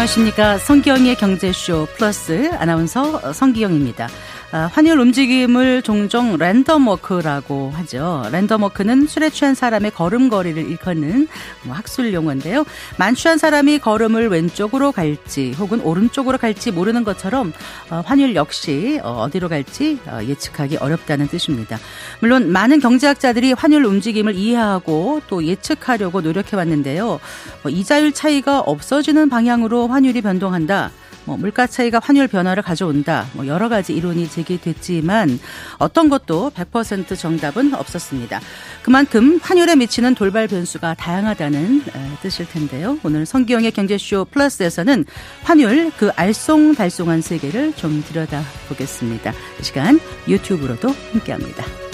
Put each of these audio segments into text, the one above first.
안녕하십니까. 성기영의 경제쇼 플러스 아나운서 성기영입니다. 아, 환율 움직임을 종종 랜덤워크라고 하죠. 랜덤워크는 술에 취한 사람의 걸음걸이를 일컫는 뭐 학술 용어인데요. 만취한 사람이 걸음을 왼쪽으로 갈지 혹은 오른쪽으로 갈지 모르는 것처럼 어, 환율 역시 어, 어디로 갈지 어, 예측하기 어렵다는 뜻입니다. 물론 많은 경제학자들이 환율 움직임을 이해하고 또 예측하려고 노력해 왔는데요. 뭐 이자율 차이가 없어지는 방향으로 환율이 변동한다. 뭐 물가 차이가 환율 변화를 가져온다. 뭐 여러 가지 이론이 제기됐지만 어떤 것도 100% 정답은 없었습니다. 그만큼 환율에 미치는 돌발 변수가 다양하다는 뜻일 텐데요. 오늘 성기영의 경제쇼 플러스에서는 환율 그 알쏭달쏭한 세계를 좀 들여다 보겠습니다. 이 시간 유튜브로도 함께합니다.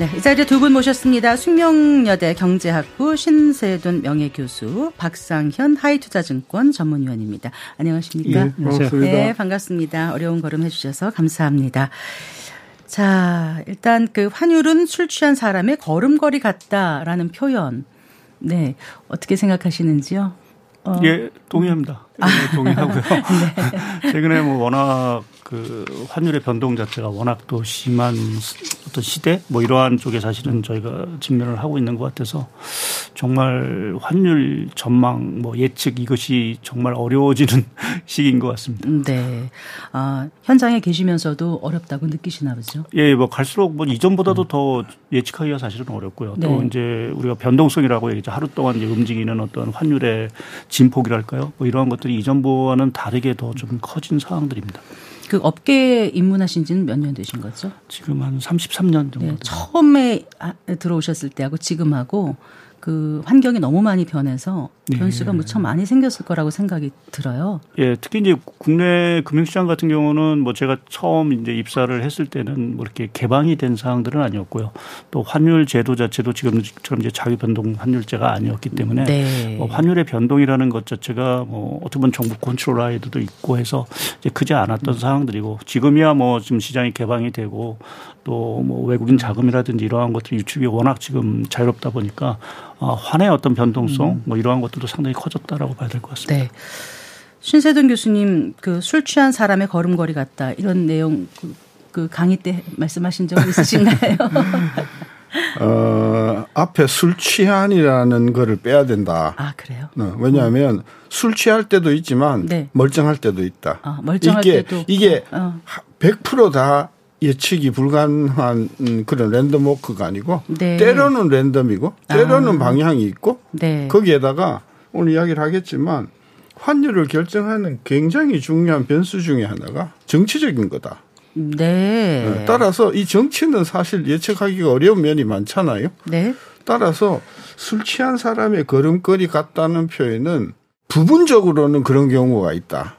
네, 이 자리에 두 분 모셨습니다. 숙명여대 경제학부 신세돈 명예교수, 박상현 하이투자증권 전문위원입니다. 안녕하십니까? 예, 반갑습니다. 네, 반갑습니다. 어려운 걸음 해주셔서 감사합니다. 자, 일단 그 환율은 술 취한 사람의 걸음걸이 같다라는 표현. 네, 어떻게 생각하시는지요? 어. 예, 동의합니다. 아. 예, 동의하고요. 네. 최근에 뭐 워낙 그 환율의 변동 자체가 워낙 또 심한 어떤 시대 뭐 이러한 쪽에 사실은 저희가 직면을 하고 있는 것 같아서 정말 환율 전망 뭐 예측 이것이 정말 어려워지는 시기인 것 같습니다. 네. 아, 현장에 계시면서도 어렵다고 느끼시나 보죠? 예, 뭐 갈수록 뭐 이전보다도 음. 더 예측하기가 사실은 어렵고요. 네. 또 이제 우리가 변동성이라고 얘기죠. 하루 동안 이제 움직이는 어떤 환율의 진폭이랄까요? 뭐 이러한 것들이 이전보다는 다르게 더 좀 커진 상황들입니다. 그 업계에 입문하신 지는 몇 년 되신 거죠? 지금 한 33년 정도. 네, 처음에 들어오셨을 때하고 지금하고 그 환경이 너무 많이 변해서 네. 변수가 무척 많이 생겼을 거라고 생각이 들어요. 예, 특히 이제 국내 금융시장 같은 경우는 뭐 제가 처음 이제 입사를 했을 때는 뭐 이렇게 개방이 된 사항들은 아니었고요. 또 환율 제도 자체도 지금처럼 이제 자기 변동 환율제가 아니었기 때문에 네. 뭐 환율의 변동이라는 것 자체가 뭐 어떻게 보면 정부 컨트롤 하에도 있고 해서 이제 크지 않았던 음. 사항들이고 지금이야 뭐 지금 시장이 개방이 되고 또 뭐 외국인 자금이라든지 이러한 것들이 유출이 워낙 지금 자유롭다 보니까 어, 환의 어떤 변동성 음. 뭐 이러한 것들도 상당히 커졌다라고 봐야 될 것 같습니다. 네. 신세동 교수님 그 술 취한 사람의 걸음걸이 같다 이런 내용 그, 그 강의 때 말씀하신 적 있으신가요? 어, 앞에 술 취한이라는 거를 빼야 된다. 아, 그래요? 어, 왜냐하면 음. 술 취할 때도 있지만 네. 멀쩡할 때도 있다. 아, 멀쩡할 이게, 때도 이게 어. 100%다 예측이 불가능한 그런 랜덤 워크가 아니고 네. 때로는 랜덤이고 때로는 아. 방향이 있고 네. 거기에다가 오늘 이야기를 하겠지만 환율을 결정하는 굉장히 중요한 변수 중의 하나가 정치적인 거다. 네. 네. 따라서 이 정치는 사실 예측하기가 어려운 면이 많잖아요. 네. 따라서 술 취한 사람의 걸음걸이 같다는 표현은 부분적으로는 그런 경우가 있다.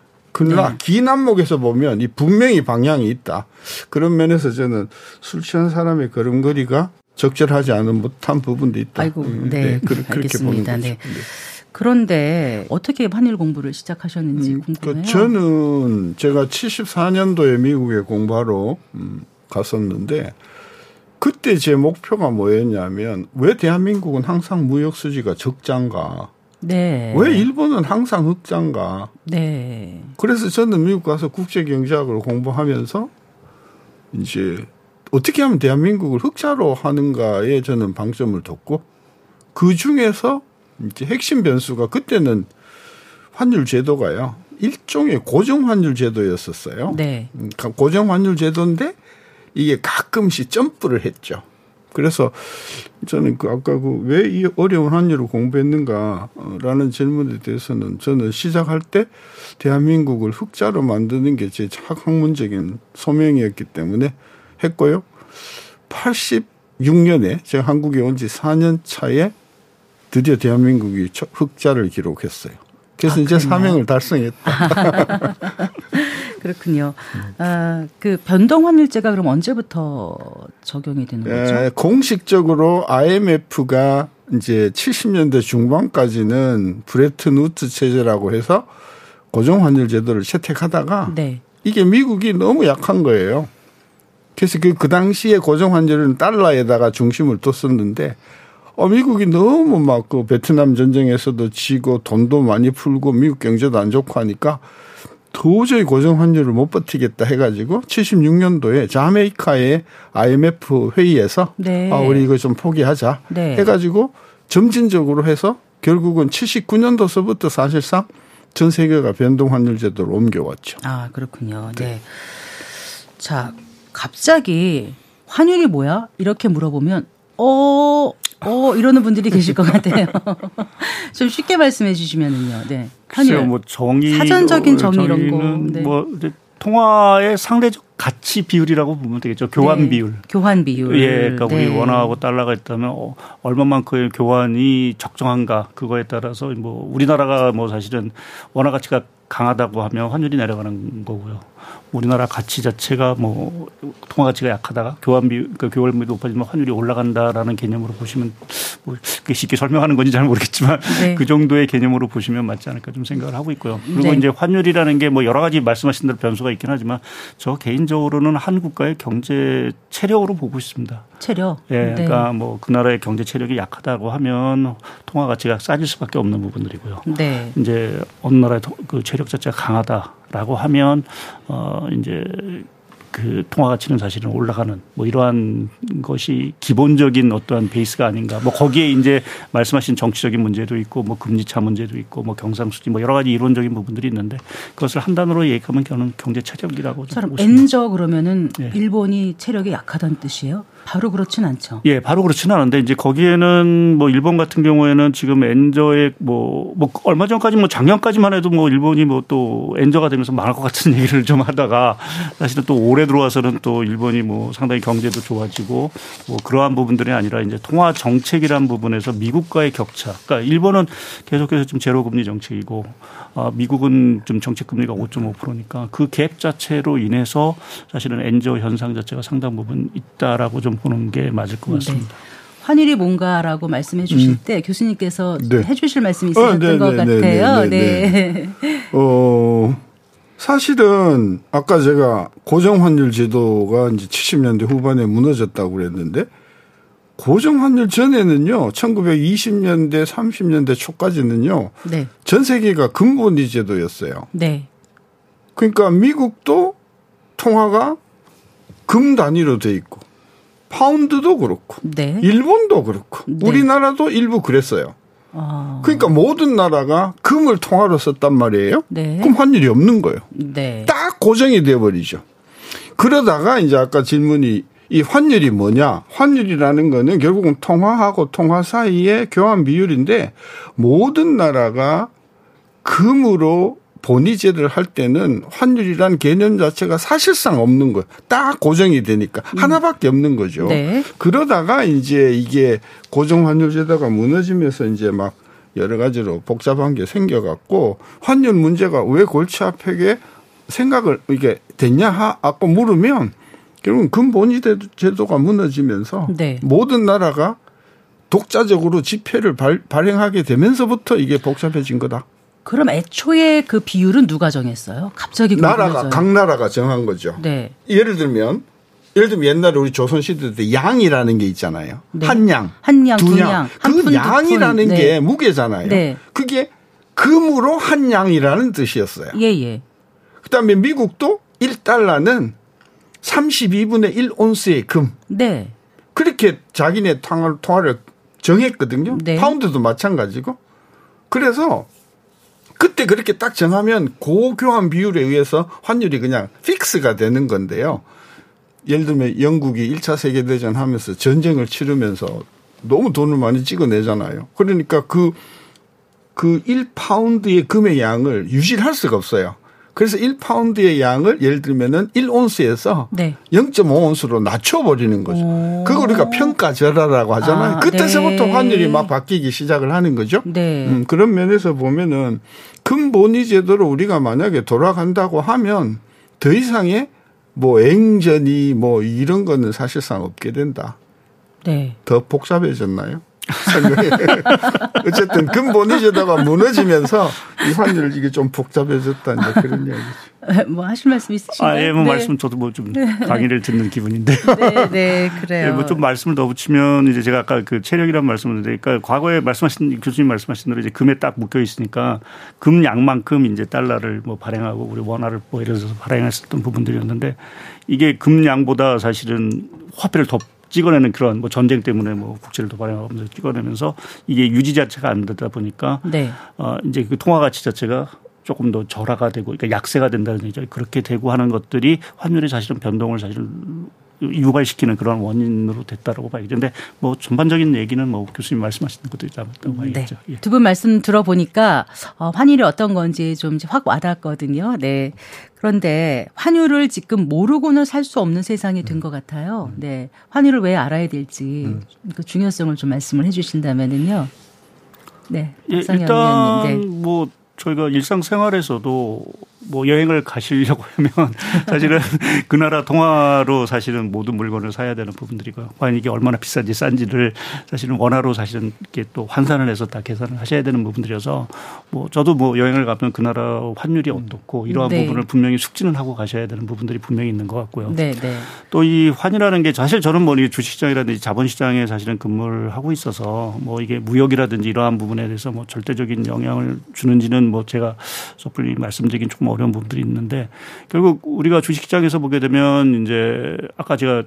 그러나 네. 기남목에서 보면 이 분명히 방향이 있다. 그런 면에서 저는 술 취한 사람의 걸음걸이가 적절하지 않은 못한 부분도 있다. 아이고, 음, 네, 네 그 렇게, 알겠습니다. 네. 네. 그런데 어떻게 환율 공부를 시작하셨는지 음, 궁금해요. 그 저는 제가 74년도에 미국에 공부하러 음, 갔었는데 그때 제 목표가 뭐였냐면 왜 대한민국은 항상 무역 수지가 적장가 네. 왜 일본은 항상 흑자인가? 네. 그래서 저는 미국 가서 국제 경제학을 공부하면서 이제 어떻게 하면 대한민국을 흑자로 하는가에 저는 방점을 뒀고 그 중에서 이제 핵심 변수가 그때는 환율 제도가요. 일종의 고정 환율 제도였었어요. 네. 음, 고정 환율 제도인데 이게 가끔씩 점프를 했죠. 그래서 저는 그 아까 그 왜 이 어려운 한율을 공부했는가라는 질문에 대해서는 저는 시작할 때 대한민국을 흑자로 만드는 게 제 학문적인 소명이었기 때문에 했고요. 86년에 제가 한국에 온 지 4년 차에 드디어 대한민국이 흑자를 기록했어요. 그래서 아, 이제 사명을 달성했다. 그렇군요. 아, 그 변동 환율제가 그럼 언제부터 적용이 되는 거죠? 에, 공식적으로 IMF가 이제 70년대 중반까지는 브레튼 우트 체제라고 해서 고정 환율 제도를 채택하다가 네. 이게 미국이 너무 약한 거예요. 그래서 그, 그 당시에 고정 환율은 달러에다가 중심을 뒀었는데 어, 미국이 너무 막 그 베트남 전쟁에서도 지고 돈도 많이 풀고 미국 경제도 안 좋고 하니까 도저히 고정 환율을 못 버티겠다 해가지고 76년도에 자메이카의 IMF 회의에서 네. 아 우리 이거 좀 포기하자 네. 해가지고 점진적으로 해서 결국은 79년도서부터 사실상 전 세계가 변동 환율 제도로 옮겨왔죠. 아, 그렇군요. 네. 자, 갑자기 환율이 뭐야? 이렇게 물어보면 어, 어 이러는 분들이 계실 것 같아요. 좀 쉽게 말씀해 주시면은요. 네. 글쎄요, 뭐 정의 사전적인 정의 이런 거. 네. 뭐 이제 통화의 상대적 가치 비율이라고 보면 되겠죠. 교환 네. 비율. 교환 비율. 예, 그러니까 우리 네. 원화하고 달러가 있다면 어, 얼마만큼의 교환이 적정한가 그거에 따라서 뭐 우리나라가 뭐 사실은 원화 가치가 강하다고 하면 환율이 내려가는 거고요. 우리나라 가치 자체가 뭐 통화 가치가 약하다가 교환 비그 교환 비율이 높아지면 환율이 올라간다라는 개념으로 보시면 뭐 그게 쉽게 설명하는 건지 잘 모르겠지만 네. 그 정도의 개념으로 보시면 맞지 않을까 좀 생각을 하고 있고요. 그리고 네. 이제 환율이라는 게 뭐 여러 가지 말씀하신 대로 변수가 있긴 하지만 저 개인적으로는 한 국가의 경제 체력으로 보고 있습니다. 체력. 예, 네. 그러니까 뭐 그 나라의 경제 체력이 약하다고 하면 통화 가치가 싸질 수밖에 없는 부분들이고요. 네. 이제 어느 나라의 도- 그 체력 자체가 강하다 라고 하면 어 이제 그 통화 가치는 사실은 올라가는 뭐 이러한 것이 기본적인 어떠한 베이스가 아닌가. 뭐 거기에 이제 말씀하신 정치적인 문제도 있고 뭐 금리차 문제도 있고 뭐 경상수지 뭐 여러 가지 이론적인 부분들이 있는데 그것을 한 단어로 얘기하면 저는 경제 체력이라고 있습니다. 엔저 그러면은 예. 일본이 체력이 약하다는 뜻이에요? 바로 그렇진 않죠. 예, 바로 그렇지는 않은데 이제 거기에는 뭐 일본 같은 경우에는 지금 엔저의 뭐, 뭐 얼마 전까지 뭐 작년까지만 해도 뭐 일본이 뭐 또 엔저가 되면서 망할 것 같은 얘기를 좀 하다가 사실은 또 올해 들어와서는 또 일본이 뭐 상당히 경제도 좋아지고 뭐 그러한 부분들이 아니라 이제 통화 정책이라는 부분에서 미국과의 격차. 그러니까 일본은 계속해서 좀 제로 금리 정책이고 아, 미국은 좀 정책 금리가 5.5%니까 그 갭 자체로 인해서 사실은 엔저 현상 자체가 상당 부분 있다라고 좀 보는 게 맞을 것 같습니다. 네. 환율이 뭔가라고 말씀해 주실 때 교수님께서 음. 네. 해 주실 말씀이 있으셨던 네, 것 네, 네, 같아요. 네, 네. 어, 사실은 아까 제가 고정 환율 제도가 이제 70년대 후반에 무너졌다고 그랬는데 고정 환율 전에는요, 1920년대, 30년대 초까지는요, 네. 전 세계가 근본위 제도였어요. 네. 그러니까 미국도 통화가 금 단위로 돼 있고, 파운드도 그렇고, 네. 일본도 그렇고, 네. 우리나라도 일부 그랬어요. 어. 그러니까 모든 나라가 금을 통화로 썼단 말이에요. 네. 그럼 환율이 없는 거예요. 네. 딱 고정이 돼 버리죠. 그러다가 이제 아까 질문이 이 환율이 뭐냐? 환율이라는 거는 결국은 통화하고 통화 사이의 교환 비율인데 모든 나라가 금으로 본위제를 할 때는 환율이란 개념 자체가 사실상 없는 거예요. 딱 고정이 되니까 하나밖에 없는 거죠. 네. 그러다가 이제 이게 고정 환율 제도가 무너지면서 이제 막 여러 가지로 복잡한 게 생겨갖고 환율 문제가 왜 골치 아프게 생각을 이게 됐냐 하고 물으면 결국은 근본위 제도가 무너지면서 네. 모든 나라가 독자적으로 지폐를 발, 발행하게 되면서부터 이게 복잡해진 거다. 그럼 애초에 그 비율은 누가 정했어요? 갑자기 나라가. 각 나라가 정한 거죠. 네. 예를 들면 예를 들면 옛날에 우리 조선 시대 때 양이라는 게 있잖아요. 네. 한 양, 한 양, 두두 양, 그 양이라는 푼. 게 네. 무게잖아요. 네. 그게 금으로 한 양이라는 뜻이었어요. 예, 예. 그다음에 미국도 1달러는 32분의 1 온스의 금. 네. 그렇게 자기네 통화- 통화를 정했거든요. 네. 파운드도 마찬가지고. 그래서 그때 그렇게 딱 정하면 그 교환 비율에 의해서 환율이 그냥 fix가 되는 건데요. 예를 들면 영국이 1차 세계대전 하면서 전쟁을 치르면서 너무 돈을 많이 찍어내잖아요. 그러니까 그, 그 1파운드의 금의 양을 유지를 할 수가 없어요. 그래서 1파운드의 양을 예를 들면은 1온스에서 네. 0.5온스로 낮춰버리는 거죠. 오. 그거 우리가 평가절하라고 하잖아요. 아, 그때서부터 네. 환율이 막 바뀌기 시작을 하는 거죠. 네. 음, 그런 면에서 보면은 근본위 제도로 우리가 만약에 돌아간다고 하면 더 이상의 뭐 앵전이 뭐 이런 거는 사실상 없게 된다. 네. 더 복잡해졌나요? 설명이. 어쨌든 근본위 제도가 무너지면서 이 환율 이게 좀 복잡해졌다 이제 그런 이야기죠. 뭐 하실 말씀 있으신가요? 아, 예, 뭐 네. 말씀 저도 뭐 좀 강의를 듣는 기분인데요. 네, 네, 그래요. 예, 뭐좀 말씀을 더 붙이면 이제 제가 아까 그 체력이란 말씀을 드리니까 그러니까 과거에 말씀하신 교수님 말씀하신 대로 이제 금에 딱 묶여 있으니까 금 양만큼 이제 달러를 뭐 발행하고 우리 원화를 뭐 예를 들어서 발행했었던 부분들이었는데 이게 금 양보다 사실은 화폐를 더 찍어내는 그런 뭐 전쟁 때문에 뭐 국채를 더 발행하면서 찍어내면서 이게 유지 자체가 안 되다 보니까 네. 어 이제 그 통화 가치 자체가 조금 더 절하가 되고 그러니까 약세가 된다는 얘기죠. 그렇게 되고 하는 것들이 환율의 사실은 변동을 사실은 유발시키는 그런 원인으로 됐다라고 봐야죠. 근데 뭐 전반적인 얘기는 뭐 교수님 말씀하시는 것들이 잘못다고 봐야겠죠. 네. 예. 두분 말씀 들어보니까 어, 환율이 어떤 건지 좀 확 와닿았거든요. 네. 그런데 환율을 지금 모르고는 살 수 없는 세상이 된 것 같아요. 네. 환율을 왜 알아야 될지 음. 그 중요성을 좀 말씀을 해 주신다면은요. 네. 예, 일단 네. 뭐 저희가 일상생활에서도 뭐 여행을 가시려고 하면 사실은 그 나라 동화로 사실은 모든 물건을 사야 되는 부분들이고 과연 이게 얼마나 비싼지 싼지를 사실은 원화로 사실은 이렇게 또 환산을 해서 다 계산을 하셔야 되는 부분들이어서 뭐 저도 뭐 여행을 가면 그 나라 환율이 어떻고 이러한 네. 부분을 분명히 숙지는 하고 가셔야 되는 부분들이 분명히 있는 것 같고요. 네, 네. 또이 환이라는 게 사실 저는 뭐 주식시장이라든지 자본시장에 사실은 근무를 하고 있어서 뭐 이게 무역이라든지 이러한 부분에 대해서 뭐 절대적인 영향을 주는지는 뭐 제가 섣불리 말씀드리긴 조금 어려운 부분들이 있는데 결국 우리가 주식시장에서 보게 되면 이제 아까 제가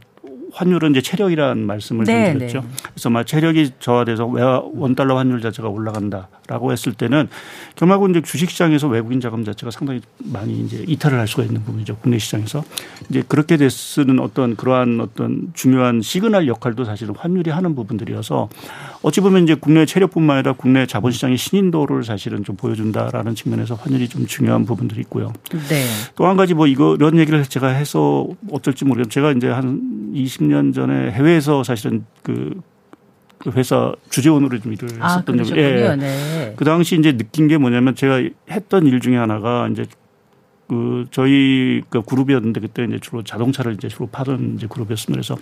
환율은 이제 체력이라는 말씀을 네, 드렸죠. 네. 그래서 막 체력이 저하돼서 원달러 환율 자체가 올라간다라고 했을 때는 결국은 이제 주식시장에서 외국인 자금 자체가 상당히 많이 이제 이탈을 할 수가 있는 부분이죠. 국내 시장에서 이제 그렇게 됐으는 어떤 그러한 어떤 중요한 시그널 역할도 사실은 환율이 하는 부분들이어서 어찌 보면 이제 국내 체력뿐만 아니라 국내 자본시장의 신인도를 사실은 좀 보여준다라는 측면에서 환율이 좀 중요한 부분들이 있고요. 네. 또 한 가지 뭐 이거 이런 얘기를 제가 해서 어쩔지 모르겠는데 제가 이제 한 20. 10년 전에 해외에서 사실은 그, 그 회사 주재원으로 좀 일을 아, 했었던 적이 예. 네. 그 당시 이제 느낀 게 뭐냐면 제가 했던 일 중에 하나가 이제 그 저희 그 그룹이었는데 그때 이제 주로 자동차를 이제 주로 파던 이제 그룹이었습니다. 그래서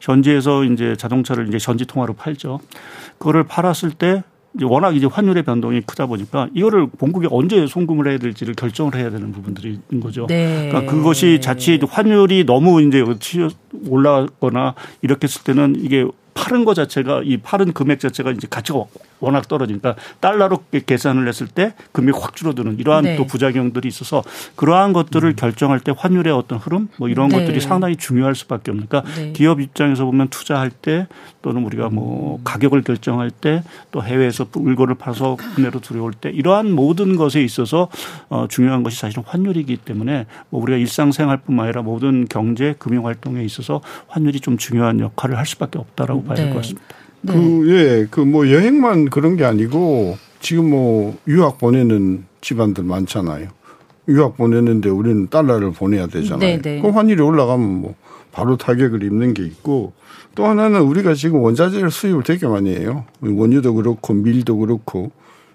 현지에서 이제 자동차를 이제 현지 통화로 팔죠. 그거를 팔았을 때 이제 워낙 이제 환율의 변동이 크다 보니까 이거를 본국에 언제 송금을 해야 될지를 결정을 해야 되는 부분들이 있는 거죠. 네. 그러니까 그것이 자칫 환율이 너무 이제 올라가거나 이렇게 했을 때는 이게 파는 것 자체가 이 파는 금액 자체가 이제 가치가 워낙 떨어지니까 달러로 계산을 했을 때 금액이 확 줄어드는 이러한 네. 또 부작용들이 있어서 그러한 것들을 음. 결정할 때 환율의 어떤 흐름 뭐 이런 네. 것들이 상당히 중요할 수밖에 없으니까 네. 기업 입장에서 보면 투자할 때 또는 우리가 뭐 음. 가격을 결정할 때 또 해외에서 물건을 팔아서 국내로 들어올 때 이러한 모든 것에 있어서 어 중요한 것이 사실은 환율이기 때문에 뭐 우리가 일상생활뿐만 아니라 모든 경제 금융 활동에 있어서 환율이 좀 중요한 역할을 할 수밖에 없다라고 봐야 될것 네. 같습니다. 네. 그, 예, 그 뭐 여행만 그런 게 아니고 지금 뭐 유학 보내는 집안들 많잖아요. 유학 보내는데 우리는 달러를 보내야 되잖아요. 네, 네. 그 환율이 올라가면 뭐 바로 타격을 입는 게 있고 또 하나는 우리가 지금 원자재를 수입을 되게 많이 해요. 원유도 그렇고 밀도 그렇고.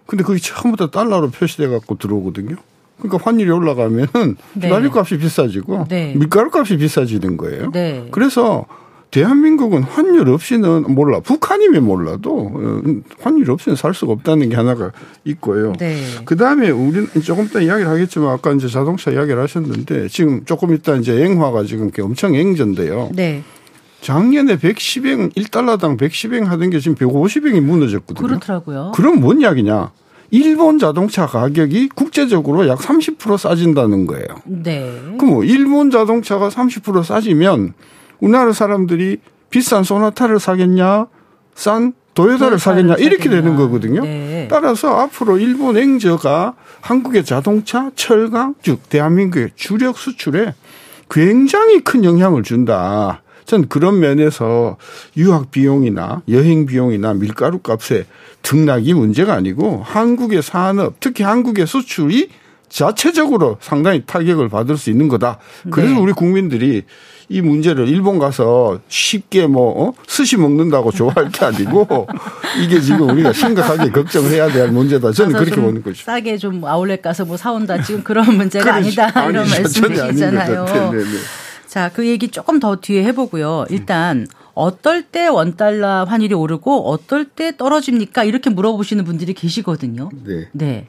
근데 그게 처음부터 달러로 표시돼 갖고 들어오거든요. 그러니까 환율이 올라가면은 네. 기관류 값이 비싸지고 네. 밀가루 값이 비싸지는 거예요. 네. 그래서 대한민국은 환율 없이는 몰라. 북한이면 몰라도 어, 환율 없이는 살 수가 없다는 게 하나가 있고요. 네. 그 다음에 우리는 조금 이따 이야기를 하겠지만 아까 이제 자동차 이야기를 하셨는데 지금 조금 이따 이제 앵화가 지금 엄청 앵전데요. 네. 작년에 110행, 1달러당 110행 하던 게 지금 150행이 무너졌거든요. 그렇더라고요. 그럼 뭔 이야기냐? 일본 자동차 가격이 국제적으로 약 30% 싸진다는 거예요. 네. 그럼 뭐 일본 자동차가 30% 싸지면 우리나라 사람들이 비싼 소나타를 사겠냐, 싼 도요타를 사겠냐 이렇게 사겠냐. 되는 거거든요. 네. 따라서 앞으로 일본 행저가 한국의 자동차, 철강, 즉 대한민국의 주력 수출에 굉장히 큰 영향을 준다. 전 그런 면에서 유학 비용이나 여행 비용이나 밀가루 값의 등락이 문제가 아니고 한국의 산업, 특히 한국의 수출이 자체적으로 상당히 타격을 받을 수 있는 거다. 그래서 네. 우리 국민들이 이 문제를 일본 가서 쉽게 뭐 어? 스시 먹는다고 좋아할 게 아니고 이게 지금 우리가 심각하게 걱정해야 될 문제다. 저는 그렇게 보는 거죠. 싸게 좀 아울렛 가서 뭐 사온다. 지금 그런 문제가 아니다. 이런 말씀이시잖아요. 네, 네, 네. 자, 그 얘기 조금 더 뒤에 해보고요. 일단 어떨 때 원달러 환율이 오르고 어떨 때 떨어집니까? 이렇게 물어보시는 분들이 계시거든요. 네. 네.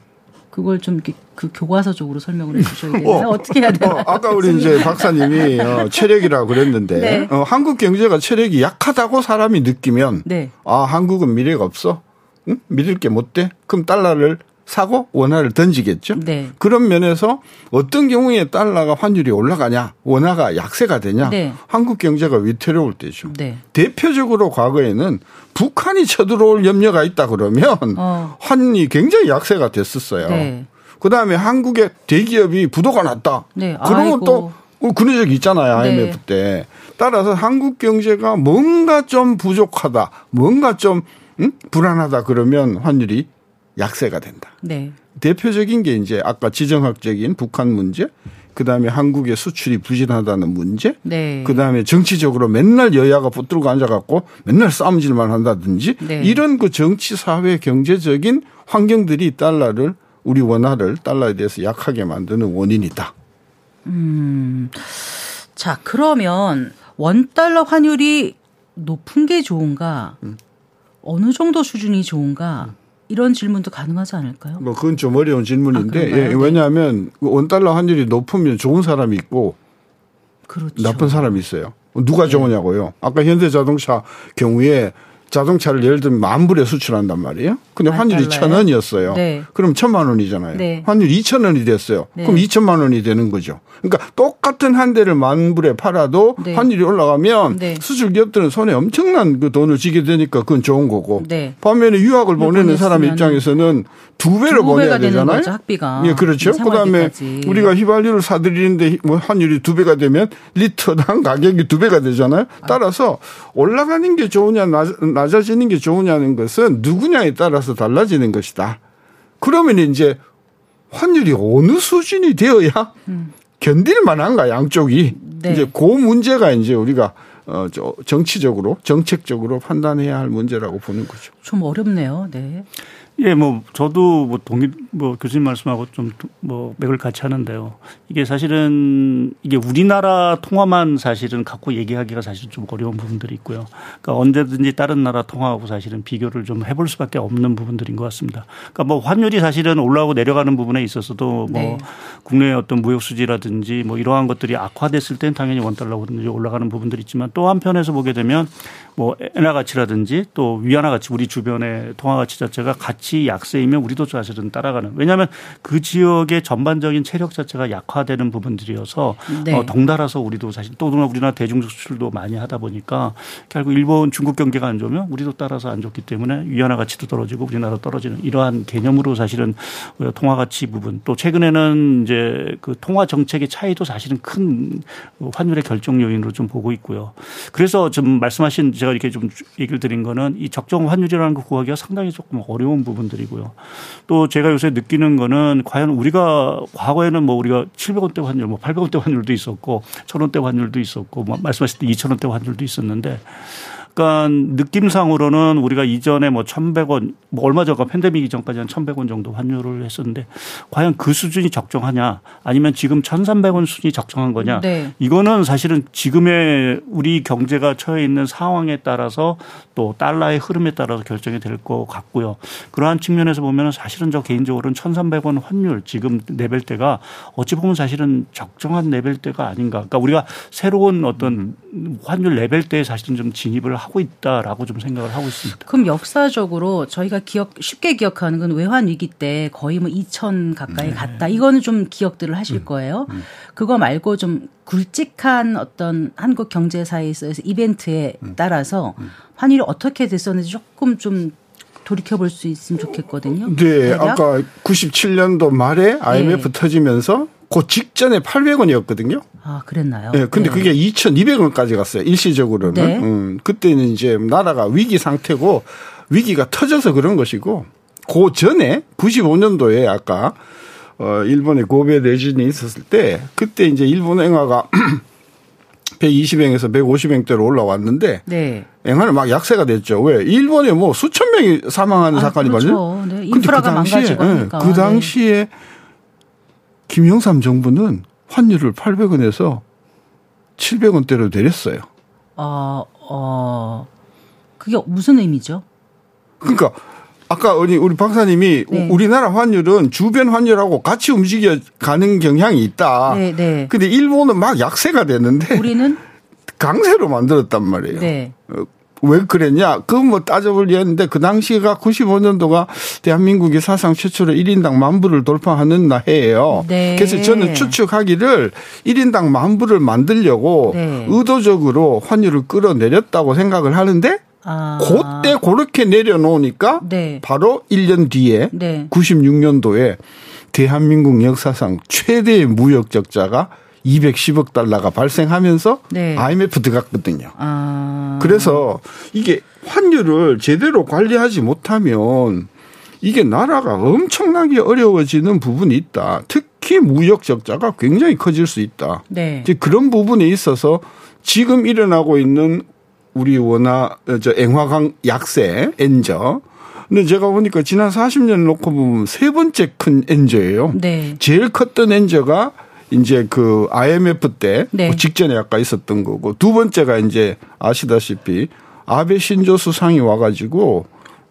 그걸 좀그 교과서적으로 설명을 해주셔야겠네요. 어, 떻게 해야 되나? 어, 아까 우리 이제 박사님이 어, 체력이라고 그랬는데 네. 어, 한국 경제가 체력이 약하다고 사람이 느끼면 네. 아 한국은 미래가 없어. 응? 믿을 게 못 돼? 그럼 달러를 사고 원화를 던지겠죠. 네. 그런 면에서 어떤 경우에 달러가 환율이 올라가냐, 원화가 약세가 되냐, 네. 한국 경제가 위태로울 때죠. 네. 대표적으로 과거에는 북한이 쳐들어올 염려가 있다 그러면 어. 환이 굉장히 약세가 됐었어요. 네. 그 다음에 한국의 대기업이 부도가 났다. 네. 그런 것도 그런 적이 있잖아요. IMF 네. 때. 따라서 한국 경제가 뭔가 좀 부족하다, 뭔가 좀 응? 불안하다 그러면 환율이 약세가 된다. 네. 대표적인 게 이제 아까 지정학적인 북한 문제, 그 다음에 한국의 수출이 부진하다는 문제, 네. 그 다음에 정치적으로 맨날 여야가 붙들고 앉아갖고 맨날 싸움질만 한다든지 네. 이런 그 정치, 사회, 경제적인 환경들이 달러를 우리 원화를 달러에 대해서 약하게 만드는 원인이다. 음. 자, 그러면 원 달러 환율이 높은 게 좋은가? 음. 어느 정도 수준이 좋은가? 음. 이런 질문도 가능하지 않을까요? 뭐 그건 좀 어려운 질문인데 아, 예, 왜냐하면 원달러 환율이 높으면 좋은 사람이 있고 그렇죠. 나쁜 사람이 있어요. 누가 네. 좋으냐고요. 아까 현대자동차 경우에 자동차를 예를 들면 만 불에 수출한단 말이에요. 근데 아, 환율이 천 원이었어요. 네. 그럼 천만 원이잖아요. 네. 환율 이천 원이 됐어요. 네. 그럼 이천만 원이 되는 거죠. 그러니까 똑같은 한 대를 만 불에 팔아도 네. 환율이 올라가면 네. 수출 기업들은 손에 엄청난 그 돈을 지게 되니까 그건 좋은 거고. 네. 반면에 유학을 보내는 사람 입장에서는 두 배로 두 보내야 되잖아요. 거죠, 학비가. 예, 그렇죠. 그다음에 우리가 휘발유를 사들이는데 뭐 환율이 두 배가 되면 리터당 가격이 두 배가 되잖아요. 따라서 올라가는 게 좋으냐 낮아지는 게 좋으냐는 것은 누구냐에 따라서 달라지는 것이다. 그러면 이제 환율이 어느 수준이 되어야 음. 견딜 만한가 양쪽이 네. 이제 그 문제가 이제 우리가 어, 저 정치적으로 정책적으로 판단해야 할 문제라고 보는 거죠. 좀 어렵네요. 네. 예, 뭐 저도 뭐 동의 뭐 교수님 말씀하고 좀 뭐 맥을 같이 하는데요. 이게 사실은 이게 우리나라 통화만 사실은 갖고 얘기하기가 사실 좀 어려운 부분들이 있고요. 그러니까 언제든지 다른 나라 통화하고 사실은 비교를 좀 해볼 수밖에 없는 부분들인 것 같습니다. 그러니까 뭐 환율이 사실은 올라오고 내려가는 부분에 있어서도 뭐 네. 국내 어떤 무역 수지라든지 뭐 이러한 것들이 악화됐을 땐 당연히 원 달러든지 올라가는 부분들이 있지만 또 한편에서 보게 되면 뭐 엔화 가치라든지 또 위안화 가치 우리 주변의 통화 가치 자체가 같이 약세이면 우리도 사실은 따라가는 왜냐하면 그 지역의 전반적인 체력 자체가 약화되는 부분들이어서 네. 어, 덩달아서 우리도 사실 또 우리나라 대중 수출도 많이 하다 보니까 결국 일본 중국 경제가 안 좋으면 우리도 따라서 안 좋기 때문에 위안화 가치도 떨어지고 우리나라 떨어지는 이러한 개념으로 사실은 통화 가치 부분 또 최근에는 이제 그 통화 정책의 차이도 사실은 큰 환율의 결정 요인으로 좀 보고 있고요. 그래서 좀 말씀하신 제가 이렇게 좀 얘기를 드린 거는 이 적정 환율이라는 거 구하기가 상당히 조금 어려운 부분 들이고요. 또 제가 요새 느끼는 거는 과연 우리가 과거에는 뭐 우리가 700원대 환율, 뭐 800원대 환율도 있었고 1000원대 환율도 있었고 뭐 말씀하실 때 2000원대 환율도 있었는데 그러니까 느낌상으로는 우리가 이전에 뭐 1,100원, 뭐 얼마 전까 팬데믹 이전까지 한 1,100원 정도 환율을 했었는데 과연 그 수준이 적정하냐 아니면 지금 1,300원 수준이 적정한 거냐 네. 이거는 사실은 지금의 우리 경제가 처해 있는 상황에 따라서 또 달러의 흐름에 따라서 결정이 될 것 같고요. 그러한 측면에서 보면 사실은 저 개인적으로는 1,300원 환율 지금 레벨대가 어찌 보면 사실은 적정한 레벨대가 아닌가. 그러니까 우리가 새로운 어떤 환율 레벨대에 사실은 좀 진입을 하고 있다라고 좀 생각을 하고 있습니다. 그럼 역사적으로 저희가 기억 쉽게 기억하는 건 외환 위기 때 거의 뭐 2천 가까이 네. 갔다. 이거는 좀 기억들을 하실 음. 거예요. 음. 그거 말고 좀 굵직한 어떤 한국 경제사에 있어서 이벤트에 음. 따라서 음. 환율이 어떻게 됐었는지 조금 좀 돌이켜 볼 수 있으면 좋겠거든요. 네, 대략? 아까 97년도 말에 IMF 네. 터지면서 그 직전에 800원이었거든요. 아, 그랬나요? 네, 근데 네. 그게 2,200원까지 갔어요. 일시적으로는. 네. 음, 그때는 이제 나라가 위기 상태고 위기가 터져서 그런 것이고 그 전에 95년도에 아까 어 일본의 고베 내진이 있었을 때 그때 이제 일본 eng화가 120행에서 150행대로 올라왔는데 네. eng화는 막 약세가 됐죠. 왜? 일본에 뭐 수천 명이 사망하는 아, 사건이 그렇죠. 많아요. 네. 인프라가 그 당시에, 망가지고 네. 그 당시에 네. 김영삼 정부는 환율을 800원에서 700원대로 내렸어요. 어, 어, 그게 무슨 의미죠? 그러니까 아까 우리 우리 박사님이 네. 우리나라 환율은 주변 환율하고 같이 움직여 가는 경향이 있다. 네, 네. 근데 일본은 막 약세가 되는데 우리는 강세로 만들었단 말이에요. 네. 어, 왜 그랬냐? 그건 뭐 따져보려는데 그 당시가 95년도가 대한민국이 사상 최초로 1인당 만 불을 돌파하는 해예요. 네. 그래서 저는 추측하기를 1인당 만 불을 만들려고 네. 의도적으로 환율을 끌어내렸다고 생각을 하는데 아. 그때 그렇게 내려놓으니까 네. 바로 1년 뒤에 네. 96년도에 대한민국 역사상 최대의 무역 적자가 210억 달러가 발생하면서 네. IMF 들어갔거든요. 아. 그래서 이게 환율을 제대로 관리하지 못하면 이게 나라가 엄청나게 어려워지는 부분이 있다. 특히 무역 적자가 굉장히 커질 수 있다. 네. 이제 그런 부분에 있어서 지금 일어나고 있는 우리 원화 어, 저 앵화강 약세 엔저. 근데 제가 보니까 지난 40년 놓고 보면 세 번째 큰 엔저예요. 네. 제일 컸던 엔저가 이제 그 IMF 때 네. 그 직전에 아까 있었던 거고 두 번째가 이제 아시다시피 아베 신조 수상이 와가지고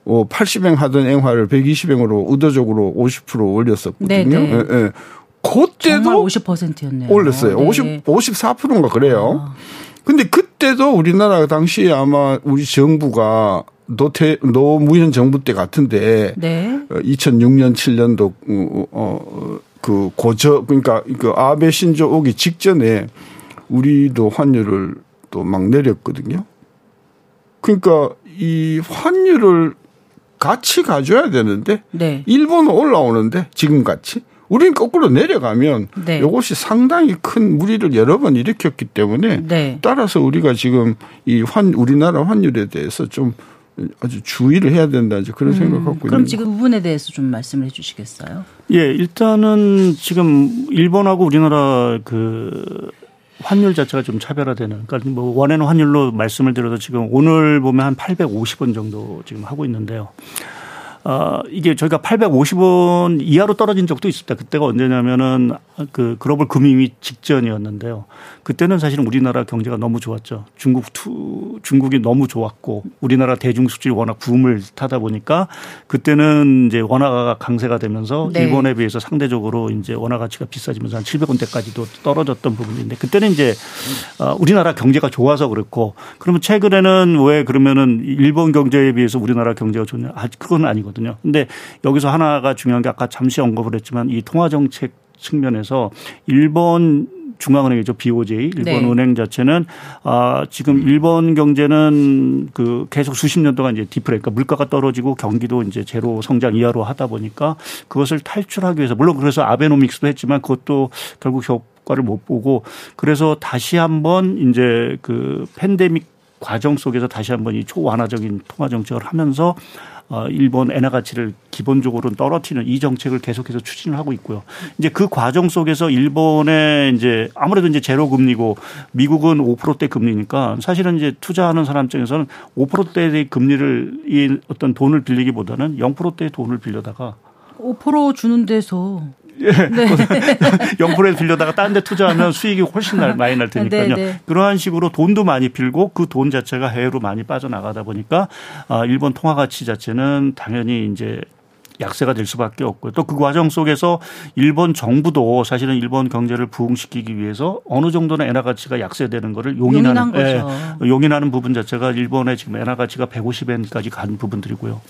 어 80행 하던 앵화를 120행으로 의도적으로 50% 올렸었거든요. 네, 네. 예, 예. 정말 그때도 50%였네요. 올렸어요. 50 54%인가 그래요. 아. 근데 그때도 우리나라 당시에 아마 우리 정부가 노태 노무현 정부 때 같은데 네. 2006년 7년도 어 그 고저 그러니까 그 아베 신조 오기 직전에 우리도 환율을 또 막 내렸거든요. 그러니까 이 환율을 같이 가져야 되는데 네. 일본은 올라오는데 지금 같이 우리는 거꾸로 내려가면 네. 이것이 상당히 큰 무리를 여러 번 일으켰기 때문에 네. 따라서 우리가 지금 이 환 우리나라 환율에 대해서 좀 아주 주의를 해야 된다 이제 그런 생각 갖고 음, 그럼 있는 지금 부분에 대해서 좀 말씀을 해 주시겠어요? 예, 일단은 지금 일본하고 우리나라 그 환율 자체가 좀 차별화되는. 그러니까 뭐 원엔 환율로 말씀을 드려도 지금 오늘 보면 한 850원 정도 지금 하고 있는데요. 어, 이게 저희가 850원 이하로 떨어진 적도 있습니다. 그때가 언제냐면은 그 글로벌 금융위기 직전이었는데요. 그때는 사실은 우리나라 경제가 너무 좋았죠. 중국 투, 중국이 너무 좋았고 우리나라 대중 수출이 워낙 붐을 타다 보니까 그때는 이제 원화가 강세가 되면서 네. 일본에 비해서 상대적으로 이제 원화 가치가 비싸지면서 한 700원대까지도 떨어졌던 부분인데 그때는 이제 어, 우리나라 경제가 좋아서 그렇고 그러면 최근에는 왜 그러면은 일본 경제에 비해서 우리나라 경제가 좋냐? 아, 그건 아니거든요. 근데 여기서 하나가 중요한 게 아까 잠시 언급을 했지만 이 통화 정책 측면에서 일본 중앙은행이죠 BOJ 일본 네. 은행 자체는 아 지금 일본 경제는 그 계속 수십 년 동안 이제 디프레 그러니까 물가가 떨어지고 경기도 이제 제로 성장 이하로 하다 보니까 그것을 탈출하기 위해서 물론 그래서 아베노믹스도 했지만 그것도 결국 효과를 못 보고 그래서 다시 한번 이제 그 팬데믹 과정 속에서 다시 한번 이 초완화적인 통화 정책을 하면서 어, 일본 엔화 가치를 기본적으로는 떨어뜨리는 이 정책을 계속해서 추진을 하고 있고요. 이제 그 과정 속에서 일본의 이제 아무래도 이제 제로 금리고 미국은 5%대 금리니까 사실은 이제 투자하는 사람 입장에서는 5%대의 금리를 이 어떤 돈을 빌리기보다는 0%대의 돈을 빌려다가 5% 주는 데서 0%에 빌려다가 딴 데 투자하면 수익이 훨씬 날, 많이 날 테니까요. 네, 네. 그러한 식으로 돈도 많이 빌고 그 돈 자체가 해외로 많이 빠져나가다 보니까 아, 일본 통화 가치 자체는 당연히 이제 약세가 될 수밖에 없고요. 또 그 과정 속에서 일본 정부도 사실은 일본 경제를 부흥시키기 위해서 어느 정도는 엔화 가치가 약세되는 거를 용인하는 용인한 거죠. 예, 용인하는 부분 자체가 일본의 지금 엔화 가치가 150엔까지 간 부분들이고요.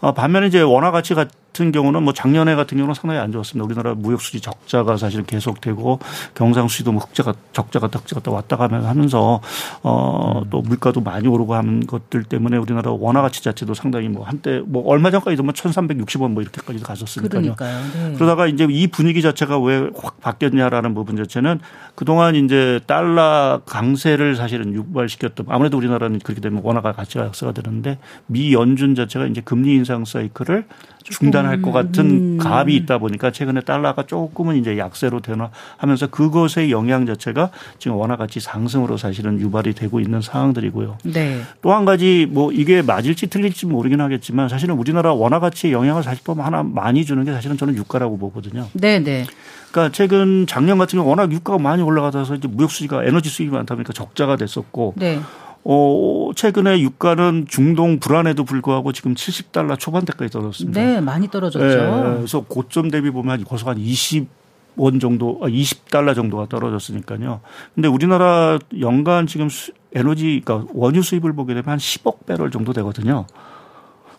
어, 반면에 이제 원화 가치 같은 경우는 뭐 작년에 같은 경우는 상당히 안 좋았습니다. 우리나라 무역 수지 적자가 사실 계속되고 경상 수지도 뭐 흑자가 적자가 덕자가 왔다 가면 하면서 어또 물가도 많이 오르고 하는 것들 때문에 우리나라 원화 가치 자체도 상당히 뭐 한때 뭐 얼마 전까지도 뭐 1,360원 뭐 이렇게까지도 갔었으니까요. 네. 그러다가 이제 이 분위기 자체가 왜 확 바뀌었냐라는 부분 자체는 그동안 이제 달러 강세를 사실은 유발시켰던 아무래도 우리나라는 그렇게 되면 원화가 가치가 약세가 되는데 미 연준 자체가 이제 금리 인상 사이클을 중단할 것 같은 음. 가압이 있다 보니까 최근에 달러가 조금은 이제 약세로 변화하면서 그것의 영향 자체가 지금 원화 가치 상승으로 사실은 유발이 되고 있는 상황들이고요. 네. 또 한 가지 뭐 이게 맞을지 틀릴지 모르긴 하겠지만 사실은 우리나라 원화 가치에 영향을 사실 또 하나 많이 주는 게 사실은 저는 유가라고 보거든요. 네, 네. 그러니까 최근 작년 같은 경우 워낙 유가가 많이 올라가서 이제 무역 수지가 에너지 수익이 많다 보니까 적자가 됐었고 네. 어, 최근에 유가는 중동 불안에도 불구하고 지금 70달러 초반대까지 떨어졌습니다. 네, 많이 떨어졌죠. 네, 그래서 고점 대비 보면 거기서 한 20 원 정도, 20달러 아, 정도가 떨어졌으니까요. 근데 우리나라 연간 지금 에너지, 그러니까 원유 수입을 보게 되면 한 10억 배럴 정도 되거든요.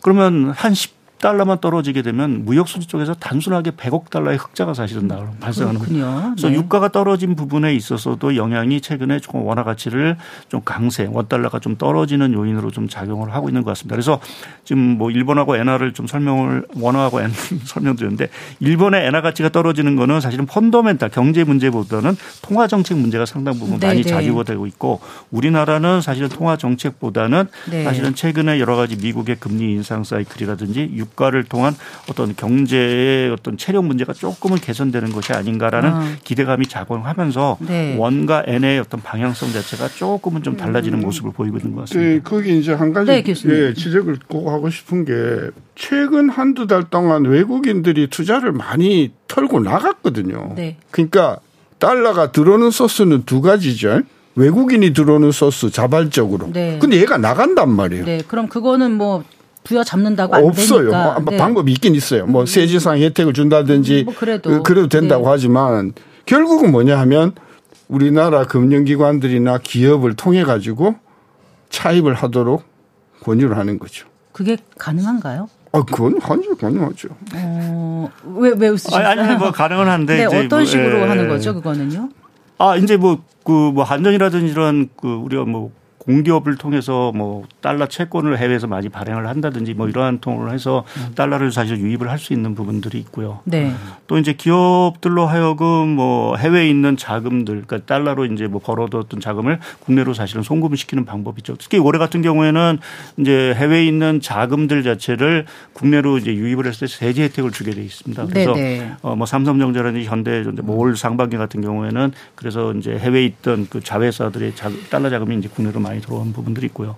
그러면 한 10, 달러만 떨어지게 되면 무역 수지 쪽에서 단순하게 100억 달러의 흑자가 사실은 나 발생하는 거예요. 그래서 네. 유가가 떨어진 부분에 있어서도 영향이 최근에 조금 원화 가치를 좀 강세, 원 달러가 좀 떨어지는 요인으로 좀 작용을 하고 있는 것 같습니다. 그래서 지금 뭐 일본하고 엔화를 좀 설명을 원화하고 엔 설명드렸는데 일본의 엔화 가치가 떨어지는 거는 사실은 펀더멘탈 경제 문제보다는 통화 정책 문제가 상당 부분 네 많이 네. 좌지우되고 있고 우리나라는 사실은 통화 정책보다는 네. 사실은 최근에 여러 가지 미국의 금리 인상 사이클이라든지 국가를 통한 어떤 경제의 어떤 체력 문제가 조금은 개선되는 것이 아닌가라는 아. 기대감이 작용하면서 네. 원과 N의 어떤 방향성 자체가 조금은 좀 달라지는 음. 모습을 보이고 있는 것 같습니다. 네, 거기 이제 한 가지 네, 예, 지적을 꼭 하고 싶은 게 최근 한두 달 동안 외국인들이 투자를 많이 털고 나갔거든요. 네. 그러니까 달러가 들어오는 소스는 두 가지죠. 외국인이 들어오는 소스 자발적으로. 네. 근데 얘가 나간단 말이에요. 네. 그럼 그거는 뭐 부여 잡는다고 안 없어요. 되니까. 뭐 네. 방법이 있긴 있어요. 뭐 음. 세제상 혜택을 준다든지 뭐 그래도. 그래도 된다고 네. 하지만 결국은 뭐냐 하면 우리나라 금융기관들이나 기업을 통해 가지고 차입을 하도록 권유를 하는 거죠. 그게 가능한가요? 아, 그건 완전 가능하죠. 어, 왜, 왜 웃으셨어요? 아니, 아니, 뭐 가능은 한데. 네, 어떤 뭐, 식으로 예. 하는 거죠, 그거는요? 아, 이제 뭐, 그, 뭐, 한전이라든지 이런, 그, 우리가 뭐, 공기업을 통해서 뭐 달러 채권을 해외에서 많이 발행을 한다든지 뭐 이러한 통을 해서 달러를 사실 유입을 할 수 있는 부분들이 있고요. 네. 또 이제 기업들로 하여금 뭐 해외에 있는 자금들 그러니까 달러로 이제 뭐 벌어뒀던 자금을 국내로 사실은 송금을 시키는 방법이죠. 특히 올해 같은 경우에는 이제 해외에 있는 자금들 자체를 국내로 이제 유입을 했을 때 세제 혜택을 주게 돼 있습니다. 그래서 어 뭐 삼성전자라든지 현대전자 뭐 올 상반기 같은 경우에는 그래서 이제 해외에 있던 그 자회사들의 달러 자금이 이제 국내로 많이 많이 들어온 부분들이 있고요.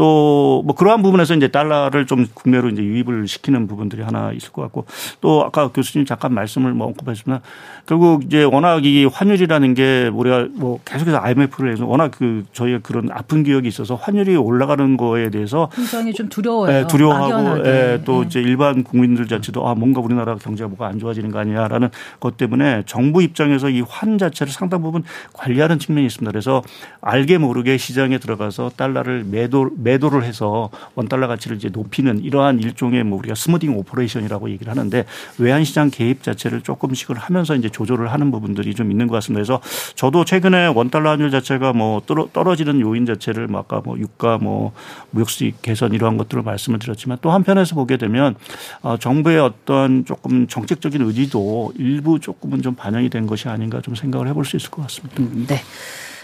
또 뭐 그러한 부분에서 이제 달러를 좀 국내로 이제 유입을 시키는 부분들이 하나 있을 것 같고 또 아까 교수님 잠깐 말씀을 뭐 언급했지만 결국 이제 워낙 이 환율이라는 게 우리가 뭐 계속해서 IMF를 해서 워낙 그 저희의 그런 아픈 기억이 있어서 환율이 올라가는 거에 대해서 굉장히 좀 두려워요. 예, 두려워하고 예, 또 예. 이제 일반 국민들 자체도 아 뭔가 우리나라 경제가 뭐가 안 좋아지는 거 아니냐라는 것 때문에 정부 입장에서 이 환 자체를 상당 부분 관리하는 측면이 있습니다. 그래서 알게 모르게 시장에 들어 들어가서 달러를 매도 매 도를 해서 원 달러 가치를 이제 높이는 이러한 일종의 뭐 우리가 smoothing operation이라고 얘기를 하는데 외환 시장 개입 자체를 조금씩을 하면서 이제 조절을 하는 부분들이 좀 있는 것 같습니다. 그래서 저도 최근에 원 달러 환율 자체가 뭐 떨어지는 요인 자체를 뭐 아까 뭐 유가 뭐 무역 수익 개선 이러한 것들을 말씀을 드렸지만 또 한편에서 보게 되면 어 정부의 어떤 조금 정책적인 의지도 일부 조금은 좀 반영이 된 것이 아닌가 좀 생각을 해볼 수 있을 것 같습니다. 네.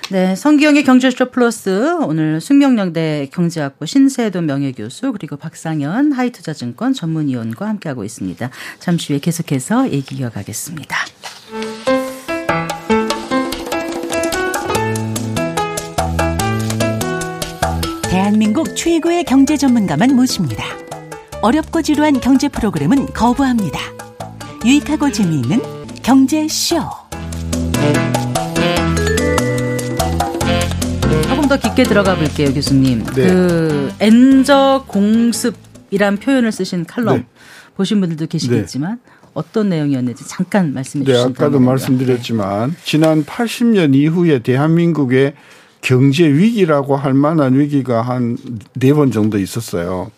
네, 성기영의 경제쇼 플러스 오늘 숙명여대 경제학부 신세도 명예교수 그리고 박상현 하이투자증권 전문위원과 함께하고 있습니다. 잠시 후에 계속해서 얘기 이어가겠습니다. 대한민국 최고의 경제 전문가만 모십니다. 어렵고 지루한 경제 프로그램은 거부합니다. 유익하고 재미있는 경제쇼. 더 깊게 들어가 볼게요, 교수님. 네. 그 엔저 공습이란 표현을 쓰신 칼럼 네. 보신 분들도 계시겠지만 네. 어떤 내용이었는지 잠깐 말씀해 주시죠. 네, 아까도 말씀드렸지만 지난 80년 이후에 대한민국의 경제 위기라고 할 만한 위기가 한 네 번 정도 있었어요.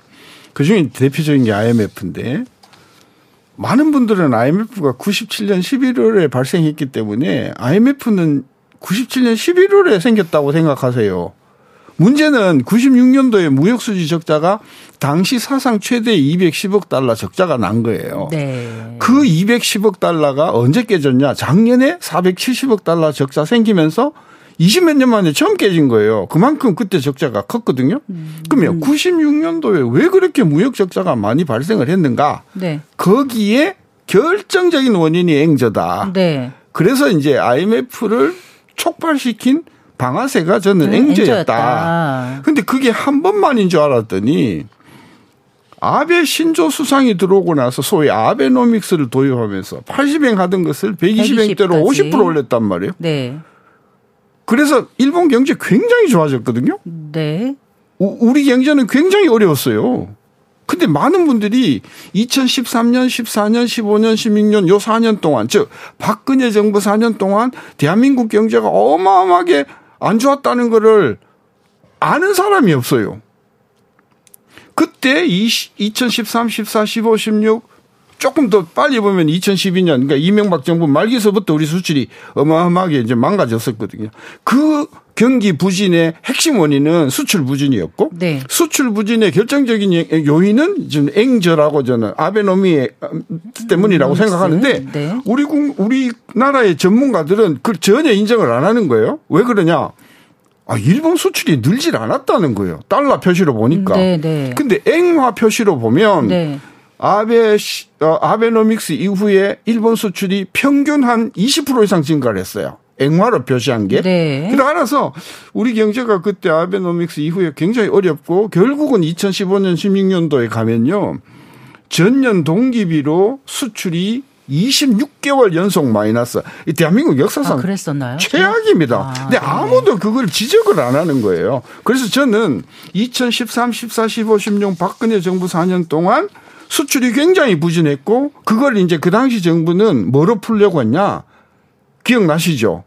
그 중에 대표적인 게 IMF인데 많은 분들은 IMF가 97년 11월에 발생했기 때문에 IMF는 97년 11월에 생겼다고 생각하세요. 문제는 96년도에 무역수지 적자가 당시 사상 최대 210억 달러 적자가 난 거예요. 네. 그 210억 달러가 언제 깨졌냐? 작년에 470억 달러 적자 생기면서 20몇 년 만에 처음 깨진 거예요. 그만큼 그때 적자가 컸거든요. 음. 그러면 96년도에 왜 그렇게 무역 적자가 많이 발생을 했는가? 네. 거기에 결정적인 원인이 앵저다. 네. 그래서 이제 IMF를 촉발시킨 방아쇠가 저는 네, 앵저였다. 근데 그게 한 번만인 줄 알았더니 아베 신조 수상이 들어오고 나서 소위 아베노믹스를 도입하면서 80행 하던 것을 120행대로 50% 올렸단 말이에요. 네. 그래서 일본 경제 굉장히 좋아졌거든요. 네. 우리 경제는 굉장히 어려웠어요. 근데 많은 분들이 2013년, 14년, 15년, 16년 요 4년 동안 즉 박근혜 정부 4년 동안 대한민국 경제가 어마어마하게 안 좋았다는 거를 아는 사람이 없어요. 그때 2013, 14, 15, 16 조금 더 빨리 보면 2012년 그러니까 이명박 정부 말기서부터 우리 수출이 어마어마하게 이제 망가졌었거든요. 그 경기 부진의 핵심 원인은 수출 부진이었고 네. 수출 부진의 결정적인 요인은 지금 앵저라고 저는 아베노미 때문이라고 음, 생각하는데 네. 우리 우리 나라의 전문가들은 그 전혀 인정을 안 하는 거예요. 왜 그러냐? 아, 일본 수출이 늘질 않았다는 거예요. 달러 표시로 보니까. 네, 네. 근데 앵화 표시로 보면 네. 아베 어, 아베노믹스 이후에 일본 수출이 평균 한 20% 이상 증가를 했어요. 앵화로 표시한 게. 네. 그래 알아서 우리 경제가 그때 아베노믹스 이후에 굉장히 어렵고 결국은 2015년 16년도에 가면요. 전년 동기비로 수출이 26개월 연속 마이너스. 이 대한민국 역사상 아, 최악입니다. 아, 근데 아무도 그걸 지적을 안 하는 거예요. 그래서 저는 2013, 14, 15, 16 박근혜 정부 4년 동안 수출이 굉장히 부진했고 그걸 이제 그 당시 정부는 뭐로 풀려고 했냐? 기억나시죠?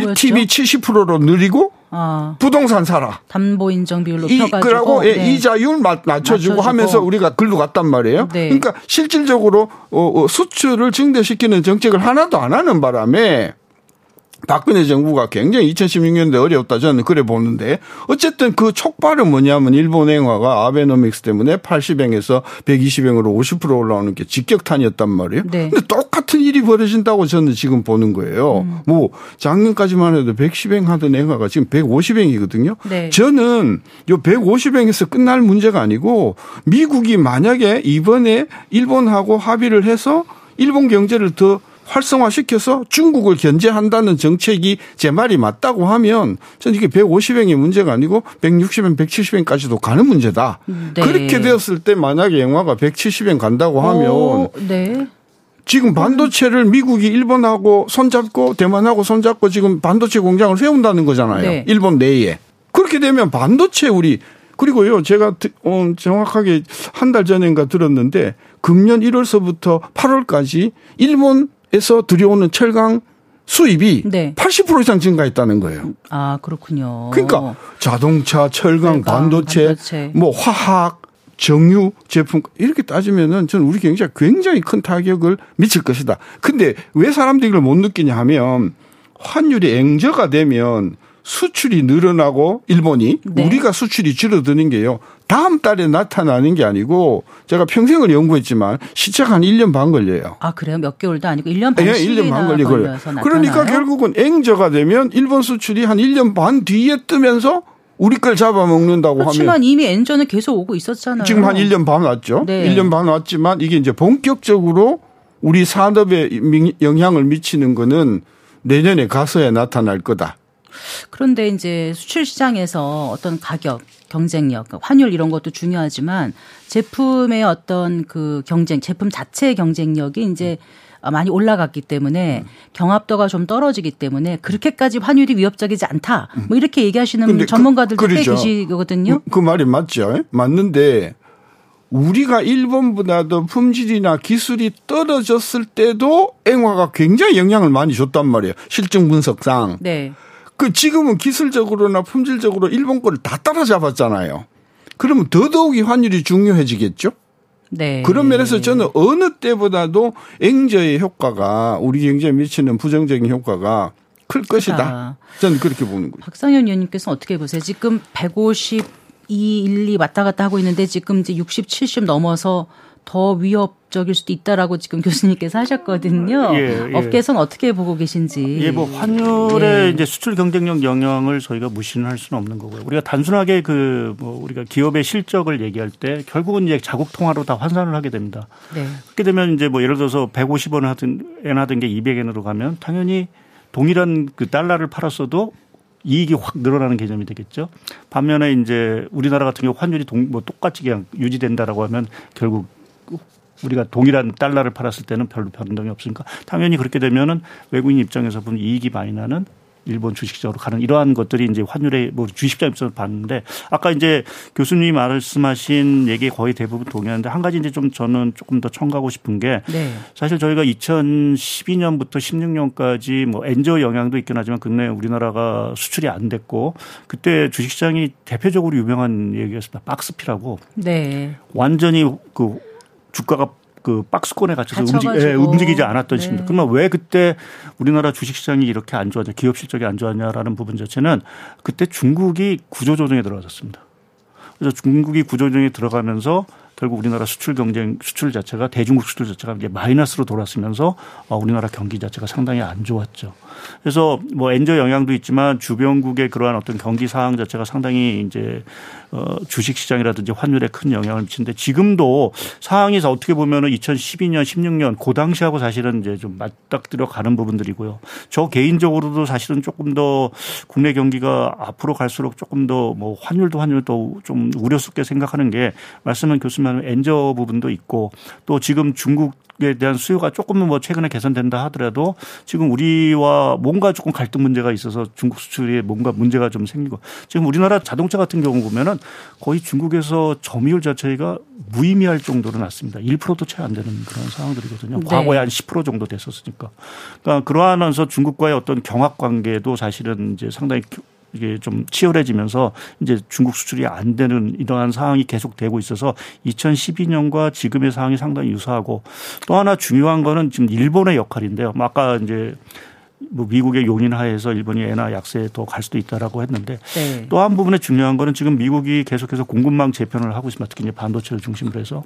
뭐였죠? LTV 70%로 늘리고 아. 부동산 사라. 담보 인정 비율 높여가지고 그러고 예, 네. 이자율 맞춰주고, 맞춰주고, 하면서 우리가 글로 갔단 말이에요. 네. 그러니까 실질적으로 어, 어, 수출을 증대시키는 정책을 하나도 안 하는 바람에 박근혜 정부가 굉장히 2016년도에 어려웠다 저는 그래 보는데 어쨌든 그 촉발은 뭐냐면 일본 행화가 아베노믹스 때문에 80행에서 120행으로 50% 올라오는 게 직격탄이었단 말이에요. 네. 근데 똑같은 일이 벌어진다고 저는 지금 보는 거예요. 음. 뭐 작년까지만 해도 110행 하던 행화가 지금 150행이거든요. 네. 저는 요 150행에서 끝날 문제가 아니고 미국이 만약에 이번에 일본하고 합의를 해서 일본 경제를 더 활성화시켜서 중국을 견제한다는 정책이 제 말이 맞다고 하면 저는 이게 150행이 문제가 아니고 160행, 170행까지도 가는 문제다. 네. 그렇게 되었을 때 만약에 영화가 170행 간다고 하면 오, 네. 지금 반도체를 미국이 일본하고 손잡고 대만하고 손잡고 지금 반도체 공장을 세운다는 거잖아요. 네. 일본 내에. 그렇게 되면 반도체 우리 그리고요 제가 어, 정확하게 한 달 전인가 들었는데 금년 1월서부터 8월까지 일본 에서 들여오는 철강 수입이 네. 80% 이상 증가했다는 거예요. 아, 그렇군요. 그러니까 자동차, 철강, 철강 반도체, 반도체, 뭐 화학, 정유 제품 이렇게 따지면은 저는 우리 경제가 굉장히 큰 타격을 미칠 것이다. 근데 왜 사람들이 이걸 못 느끼냐 하면 환율이 앵저가 되면 수출이 늘어나고 일본이 네. 우리가 수출이 줄어드는 게요. 다음 달에 나타나는 게 아니고 제가 평생을 연구했지만 시차가 한 1년 반 걸려요. 아, 그래요? 몇 개월도 아니고 1년 반 네, 1년 반 걸려 걸려서 그러니까 결국은 앵저가 되면 일본 수출이 한 1년 반 뒤에 뜨면서 우리 걸 잡아먹는다고 하면. 그렇지만 이미 엔저는 계속 오고 있었잖아요. 지금 한 1년 반 왔죠. 네. 1년 반 왔지만 이게 이제 본격적으로 우리 산업에 영향을 미치는 거는 내년에 가서야 나타날 거다. 그런데 이제 수출 시장에서 어떤 가격, 경쟁력, 환율 이런 것도 중요하지만 제품의 어떤 그 경쟁, 제품 자체의 경쟁력이 이제 많이 올라갔기 때문에 경합도가 좀 떨어지기 때문에 그렇게까지 환율이 위협적이지 않다. 뭐 이렇게 얘기하시는 그 전문가들도 그, 꽤 계시거든요. 그, 그 말이 맞죠. 맞는데 우리가 일본보다도 품질이나 기술이 떨어졌을 때도 앵화가 굉장히 영향을 많이 줬단 말이에요. 실증 분석상. 네. 그 지금은 기술적으로나 품질적으로 일본 거를 다 따라잡았잖아요. 그러면 더더욱이 환율이 중요해지겠죠? 네. 그런 면에서 저는 어느 때보다도 앵저의 효과가 우리 경제에 미치는 부정적인 효과가 클 것이다. 저는 그렇게 보는 거예요. 박상현 의원님께서는 어떻게 보세요? 지금 150, 2, 1, 2 왔다 갔다 하고 있는데 지금 이제 60, 70 넘어서 더 위협적일 수도 있다라고 지금 교수님께서 하셨거든요. 예, 예. 업계에서는 어떻게 보고 계신지. 예, 뭐 환율의 예. 이제 수출 경쟁력 영향을 저희가 무시는 할 수는 없는 거고요. 우리가 단순하게 그 뭐 우리가 기업의 실적을 얘기할 때 결국은 이제 자국 통화로 다 환산을 하게 됩니다. 네. 그렇게 되면 이제 뭐 예를 들어서 150원 하든 엔 하던 게 200엔으로 가면 당연히 동일한 그 달러를 팔았어도 이익이 확 늘어나는 개념이 되겠죠. 반면에 이제 우리나라 같은 경우 환율이 동, 뭐 똑같이 그냥 유지된다라고 하면 결국 우리가 동일한 달러를 팔았을 때는 별로 변동이 없으니까 당연히 그렇게 되면은 외국인 입장에서 보면 이익이 많이 나는 일본 주식시장으로 가는 이러한 것들이 이제 환율의 뭐 주식시장 입장에서 봤는데 아까 이제 교수님이 말씀하신 얘기에 거의 대부분 동의하는데 한 가지 이제 좀 저는 조금 더 첨가하고 싶은 게 네. 사실 저희가 2012년부터 16년까지 뭐 엔저 영향도 있긴 하지만 근래 우리나라가 수출이 안 됐고 그때 주식시장이 대표적으로 유명한 얘기였습니다. 박스피라고. 네. 완전히 그 주가가 그 박스권에 갇혀서 움직, 예, 움직이지 않았던 네. 시입니다. 그러면 왜 그때 우리나라 주식시장이 이렇게 안 좋았냐, 기업 실적이 안 좋았냐라는 부분 자체는 그때 중국이 구조조정에 들어갔었습니다. 그래서 중국이 구조조정에 들어가면서 결국 우리나라 수출 경쟁 수출 자체가 대중국 수출 자체가 이제 마이너스로 돌았으면서 어, 우리나라 경기 자체가 상당히 안 좋았죠. 그래서 뭐 엔저 영향도 있지만 주변국의 그러한 어떤 경기 상황 자체가 상당히 이제 어 주식 시장이라든지 환율에 큰 영향을 미치는데 지금도 상황에서 어떻게 보면 은 2012년 16년 그 당시하고 사실은 이제 좀 맞닥뜨려 가는 부분들이고요. 저 개인적으로도 사실은 조금 더 국내 경기가 앞으로 갈수록 조금 더 뭐 환율도 환율도 좀 우려스럽게 생각하는 게 말씀한 교수님 엔저 부분도 있고 또 지금 중국 에 대한 수요가 조금은 뭐 최근에 개선된다 하더라도 지금 우리와 뭔가 조금 갈등 문제가 있어서 중국 수출에 뭔가 문제가 좀 생기고 지금 우리나라 자동차 같은 경우 보면은 거의 중국에서 점유율 자체가 무의미할 정도로 났습니다. 1%도 채 안 되는 그런 상황들이거든요. 네. 과거에 한 10% 정도 됐었으니까. 그러니까 그러하면서 중국과의 어떤 경합 관계도 사실은 이제 상당히 이게 좀 치열해지면서 이제 중국 수출이 안 되는 이러한 상황이 계속되고 있어서 2012년과 지금의 상황이 상당히 유사하고 또 하나 중요한 거는 지금 일본의 역할인데요. 뭐 아까 이제 뭐 미국의 용인하에서 일본이 엔화 약세에 더 갈 수도 있다라고 했는데 네. 또한 부분에 중요한 거는 지금 미국이 계속해서 공급망 재편을 하고 있습니다. 특히 이제 반도체를 중심으로 해서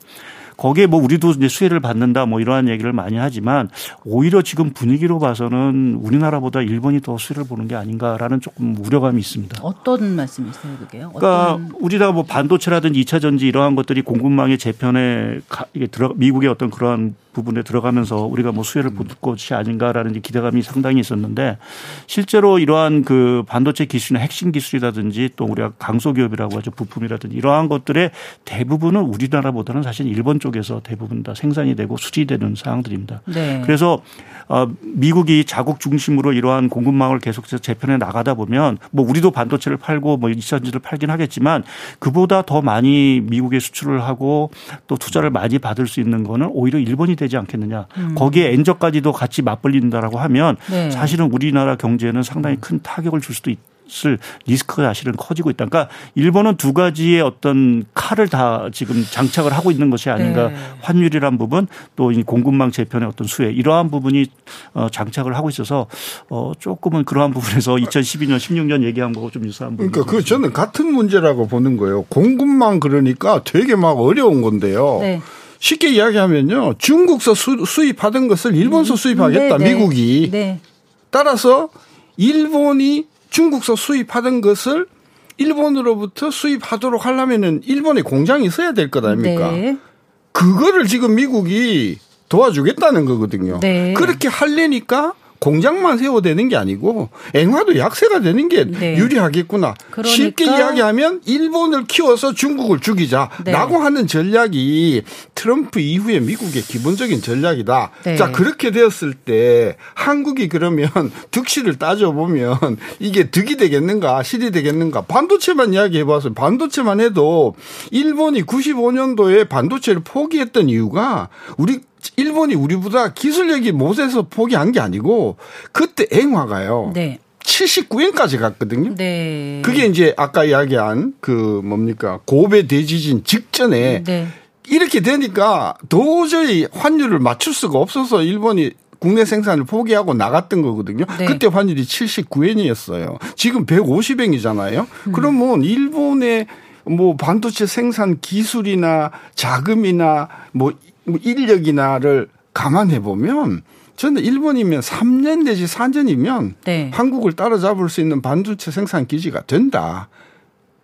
거기에 뭐 우리도 이제 수혜를 받는다 뭐 이러한 얘기를 많이 하지만 오히려 지금 분위기로 봐서는 우리나라보다 일본이 더 수혜를 보는 게 아닌가라는 조금 우려감이 있습니다. 어떤 말씀이세요, 그게요? 그러니까 우리가 뭐 반도체라든지 2차 전지 이러한 것들이 공급망의 재편에 이게 들어 미국의 어떤 그러한 부분에 들어가면서 우리가 뭐 수혜를 볼 것이 아닌가라는 기대감이 상당히 있었는데 실제로 이러한 그 반도체 기술이나 핵심 기술이라든지 또 우리가 강소기업이라고 하죠 부품이라든지 이러한 것들의 대부분은 우리나라보다는 사실 일본 쪽 에서 대부분 다 생산이 되고 수지되는 상황들입니다. 네. 그래서 어, 미국이 자국 중심으로 이러한 공급망을 계속해서 재편해 나가다 보면 뭐 우리도 반도체를 팔고 뭐 이차전지를 팔긴 하겠지만 그보다 더 많이 미국에 수출을 하고 또 투자를 많이 받을 수 있는 거는 오히려 일본이 되지 않겠느냐. 음. 거기에 엔저까지도 같이 맞벌린다라고 하면 네. 사실은 우리나라 경제는 상당히 큰 타격을 줄 수도 있다. 것을 리스크가 사실은 커지고 있다. 그러니까 일본은 두 가지의 어떤 칼을 다 지금 장착을 하고 있는 것이 아닌가. 네. 환율이란 부분 또 이 공급망 재편의 어떤 수혜 이러한 부분이 어, 장착을 하고 있어서 어 조금은 그러한 부분에서 2012년 16년 얘기한 거하고 좀 유사한 부분. 그러니까 그 저는 같은 문제라고 보는 거예요. 공급망 그러니까 되게 막 어려운 건데요. 네. 쉽게 이야기하면요. 중국서 수, 수입하던 것을 일본서 음. 수입하겠다. 네, 네. 미국이. 네. 따라서 일본이 중국서 수입하던 것을 일본으로부터 수입하도록 하려면은 일본에 공장이 있어야 될 것 아닙니까? 네. 그거를 지금 미국이 도와주겠다는 거거든요. 네. 그렇게 하려니까 공장만 세워되는 게 아니고 앵화도 약세가 되는 게 네. 유리하겠구나. 그러니까. 쉽게 이야기하면 일본을 키워서 중국을 죽이자라고 네. 하는 전략이 트럼프 이후에 미국의 기본적인 전략이다. 네. 자 그렇게 되었을 때 한국이 그러면 득실을 따져보면 이게 득이 되겠는가 실이 되겠는가 반도체만 이야기해봐서 반도체만 해도 일본이 95년도에 반도체를 포기했던 이유가 우리 일본이 우리보다 기술력이 못해서 포기한 게 아니고 그때 앵화가요. 네. 79엔까지 갔거든요. 네. 그게 이제 아까 이야기한 그 뭡니까 고베 대지진 직전에 네. 이렇게 되니까 도저히 환율을 맞출 수가 없어서 일본이 국내 생산을 포기하고 나갔던 거거든요. 네. 그때 환율이 79엔이었어요. 지금 150엔이잖아요. 음. 그러면 일본의 뭐 반도체 생산 기술이나 자금이나 뭐 인력이나를 감안해 보면 저는 일본이면 3년 내지 4년이면 네. 한국을 따라잡을 수 있는 반도체 생산 기지가 된다.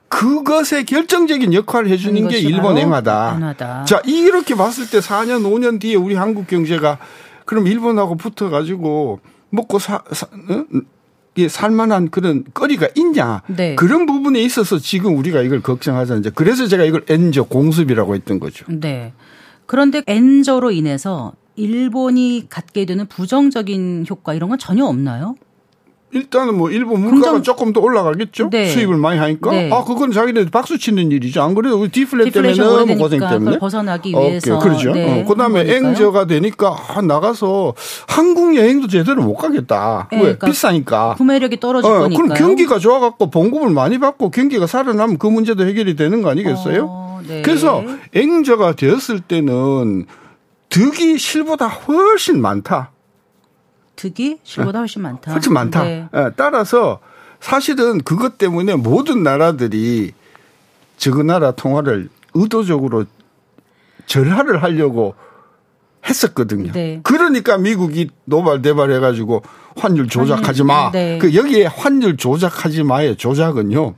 그것에 결정적인 역할을 해주는 게 일본 앵하다. 자, 이렇게 봤을 때 4년, 5년 뒤에 우리 한국 경제가 그럼 일본하고 붙어가지고 먹고 사, 사 어? 예, 살만한 그런 거리가 있냐. 네. 그런 부분에 있어서 지금 우리가 이걸 걱정하자. 이제 그래서 제가 이걸 엔저 공습이라고 했던 거죠. 네. 그런데 엔저로 인해서 일본이 갖게 되는 부정적인 효과 이런 건 전혀 없나요? 일단은 뭐 일본 물가가 긍정- 조금 더 올라가겠죠. 네. 수입을 많이 하니까. 네. 아 그건 자기들 박수 치는 일이죠. 안 그래도 우리 디플레 때문에 오래되니까 고생 때문에 벗어나기 오케이, 위해서 그렇죠. 네, 어, 그다음에. 앵저가 되니까 아, 나가서 한국 여행도 제대로 못 가겠다. 네, 왜 그러니까 비싸니까. 구매력이 떨어질 어, 거니까요. 그럼 경기가 좋아갖고 봉급을 많이 받고 경기가 살아나면 그 문제도 해결이 되는 거 아니겠어요? 어, 네. 그래서 앵저가 되었을 때는 득이 실보다 훨씬 많다. 득이 실보다 훨씬 많다. 훨씬 많다. 네. 예, 따라서 사실은 그것 때문에 모든 나라들이 저그 나라 통화를 의도적으로 절하를 하려고 했었거든요. 네. 그러니까 미국이 노발대발 해가지고 환율 조작하지 마. 네. 그 여기에 환율 조작하지 마의 조작은요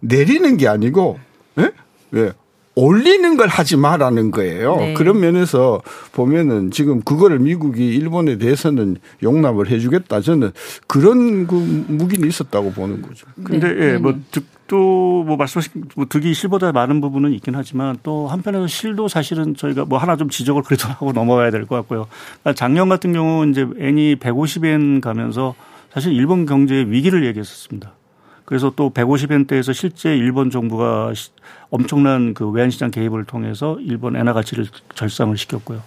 내리는 게 아니고 예? 예. 올리는 걸 하지 마라는 거예요. 네. 그런 면에서 보면은 지금 그거를 미국이 일본에 대해서는 용납을 해주겠다. 저는 그런 그 무기는 있었다고 보는 거죠. 근데 네. 예, 뭐. 득도 뭐 말씀하신 뭐 득이 실보다 많은 부분은 있긴 하지만 또 한편에서 실도 사실은 저희가 뭐 하나 좀 지적을 그래도 하고 넘어가야 될 것 같고요. 그러니까 작년 같은 경우 이제 N이 150엔 가면서 사실 일본 경제의 위기를 얘기했었습니다. 그래서 또 150엔대에서 실제 일본 정부가 시- 엄청난 그 외환시장 개입을 통해서 일본 엔화 가치를 절상을 시켰고요.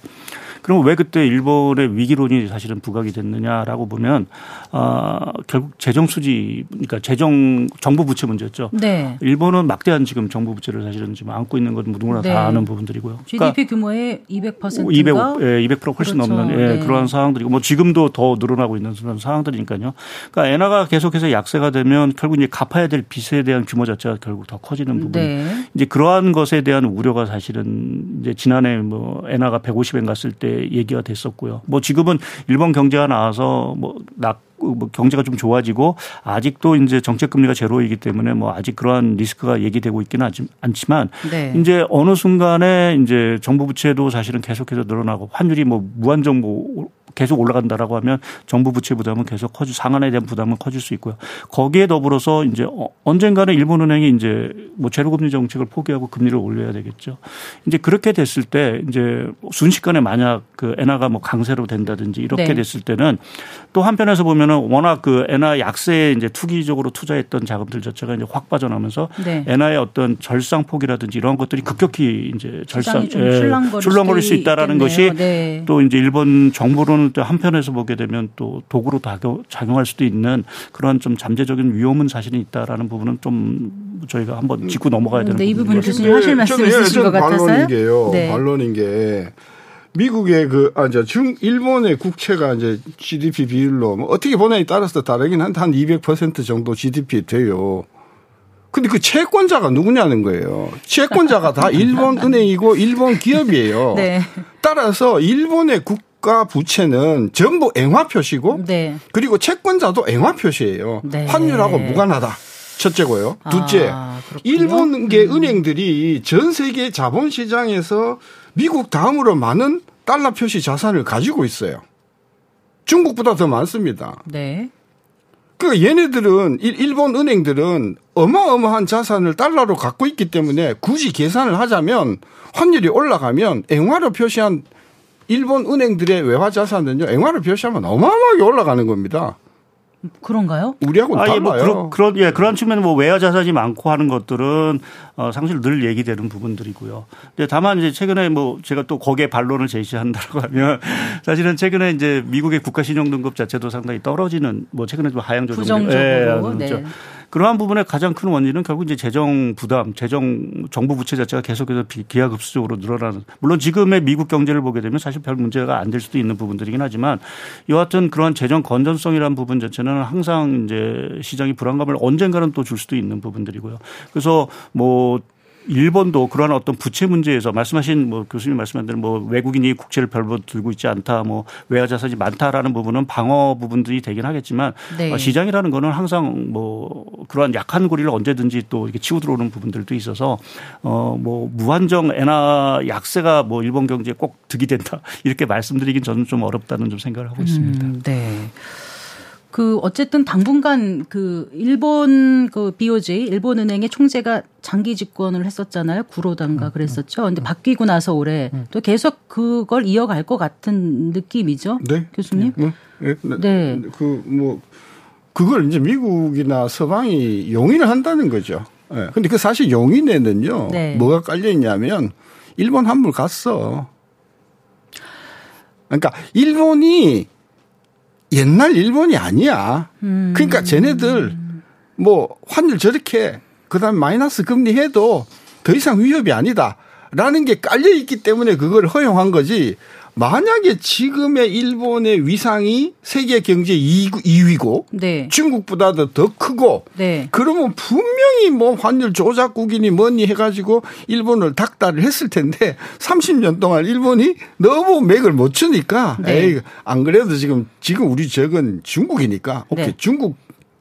그럼 왜 그때 일본의 위기론이 사실은 부각이 됐느냐라고 보면 아 결국 재정 수지 그러니까 재정 정부 부채 문제였죠. 네. 일본은 막대한 지금 정부 부채를 사실은 지금 안고 있는 건 누구나 네. 다 아는 부분들이고요. GDP 규모의 200%가 200, 예, 200% 훨씬 그렇죠. 넘는 예, 네. 그러한 상황들이고 뭐 지금도 더 늘어나고 있는 그런 상황들이니까요. 그러니까 엔화가 계속해서 약세가 되면 결국 이제 갚아야 될 빚에 대한 규모 자체가 결국 더 커지는 부분. 네. 이제 그러한 것에 대한 우려가 사실은 이제 지난해 뭐 엔화가 150엔 갔을 때 얘기가 됐었고요. 뭐 지금은 일본 경제가 나와서 뭐 낙 뭐 경제가 좀 좋아지고 아직도 이제 정책 금리가 제로이기 때문에 뭐 아직 그러한 리스크가 얘기되고 있기는 하지- 않지만 네. 이제 어느 순간에 이제 정부 부채도 사실은 계속해서 늘어나고 환율이 뭐 무한정부 계속 올라간다라고 하면 정부 부채 부담은 계속 커지 상한에 대한 부담은 커질 수 있고요. 거기에 더불어서 이제 어- 언젠가는 일본은행이 이제 뭐 제로금리 정책을 포기하고 금리를 올려야 되겠죠. 이제 그렇게 됐을 때 이제 순식간에 만약 그 엔화가 뭐 강세로 된다든지 이렇게 네. 됐을 때는 또 한편에서 보면은 워낙 그 엔화 약세에 이제 투기적으로 투자했던 자금들 자체가 이제 확 빠져나면서 네. 엔화의 어떤 절상폭이라든지 이런 것들이 급격히 이제 절상 예, 출렁거릴 출렁거릴 수 있다라는 있겠네요. 것이 네. 또 이제 일본 정부로는 또 한편에서 보게 되면 또 도구로 작용- 작용할 수도 있는 그런 좀 잠재적인 위험은 사실은 있다라는 부분은 좀 저희가 한번 짚고 넘어가야 되는 네, 이 부분. 교수님 하실 말씀 있으신 것 같아서요. 반론인 게요. 네. 반론인 게 미국의 그, 아, 저, 중, 일본의 국채가 이제 GDP 비율로 뭐 어떻게 보냐에 따라서 다르긴 한데 한 200% 정도 GDP 돼요. 근데 그 채권자가 누구냐는 거예요. 채권자가 다 일본 은행이고 일본 기업이에요. 네. 따라서 일본의 국가 부채는 전부 앵화 표시고 네. 그리고 채권자도 앵화 표시예요. 네. 환율하고 무관하다. 첫째고요. 둘째, 아. 일본계 은행들이 전 세계 자본 시장에서 미국 다음으로 많은 달러 표시 자산을 가지고 있어요. 중국보다 더 많습니다. 네. 그 얘네들은 일- 일본 은행들은 어마어마한 자산을 달러로 갖고 있기 때문에 굳이 계산을 하자면 환율이 올라가면 앵화로 표시한 일본 은행들의 외화 자산은요 앵화로 표시하면 어마어마하게 올라가는 겁니다. 그런가요? 우리하고는 아, 예, 달라요. 뭐 그런, 그런, 예, 그런 측면에 뭐 외화 자산이 많고 하는 것들은 어, 상실 늘 얘기되는 부분들이고요. 근데 다만 이제 최근에 뭐 제가 또 거기에 반론을 제시한다고 하면 사실은 최근에 이제 미국의 국가 신용 등급 자체도 상당히 떨어지는 뭐 최근에 좀 하향 조정. 부정적으로, 예, 네. 그러한 부분의 가장 큰 원인은 결국 이제 재정 부담, 재정 정부 부채 자체가 계속해서 비- 기하급수적으로 늘어나는. 물론 지금의 미국 경제를 보게 되면 사실 별 문제가 안 될 수도 있는 부분들이긴 하지만 여하튼 그러한 재정 건전성이라는 부분 자체는 항상 이제 시장이 불안감을 언젠가는 또 줄 수도 있는 부분들이고요. 그래서 뭐 일본도 그러한 어떤 부채 문제에서 말씀하신 뭐 교수님 말씀한 대로 뭐 외국인이 국채를 별로 들고 있지 않다 뭐 외화 자산이 많다라는 부분은 방어 부분들이 되긴 하겠지만 네. 어, 시장이라는 거는 항상 뭐 그러한 약한 고리를 언제든지 또 이렇게 치고 들어오는 부분들도 있어서 어 뭐 무한정 엔화 약세가 뭐 일본 경제에 꼭 득이 된다 이렇게 말씀드리긴 저는 좀 어렵다는 좀 생각을 하고 있습니다. 음, 네. 그 어쨌든 당분간 그 일본 그 BOJ 일본 은행의 총재가 장기 집권을 했었잖아요. 음, 구로단가 그랬었죠. 근데 바뀌고 나서 올해 또 계속 그걸 이어갈 것 같은 느낌이죠. 네. 교수님? 네. 네. 네. 그뭐 그걸 이제 미국이나 서방이 용인을 한다는 거죠. 예. 근데 그 사실 용인에는요. 네. 뭐가 깔려 있냐면 일본 환물 갔어. 그러니까 일본이 옛날 일본이 아니야. 그러니까 쟤네들 뭐 환율 저렇게 그다음에 마이너스 금리 해도 더 이상 위협이 아니다 라는 게 깔려 있기 때문에 그걸 허용한 거지. 만약에 지금의 일본의 위상이 세계 경제 2위고 네. 중국보다도 더 크고 네. 그러면 분명히 뭐 환율 조작국이니 뭐니 해가지고 일본을 닥달을 했을 텐데 30년 동안 일본이 너무 맥을 못 추니까 네. 에이 안 그래도 지금 지금 우리 적은 중국이니까 오케이 네. 중국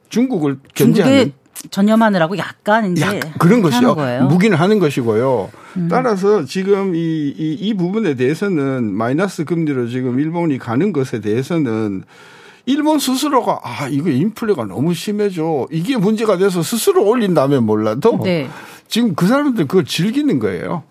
중국을 견제하는 전념하느라고 약간 이제 약 그런 것이요. 거예요. 음. 무기는 하는 것이고요. 따라서 지금 이, 이, 이 부분에 대해서는 마이너스 금리로 지금 일본이 가는 것에 대해서는 일본 스스로가 아, 이거 인플레가 너무 심해져. 이게 문제가 돼서 스스로 올린다면 몰라도 네. 지금 그 사람들 그걸 즐기는 거예요.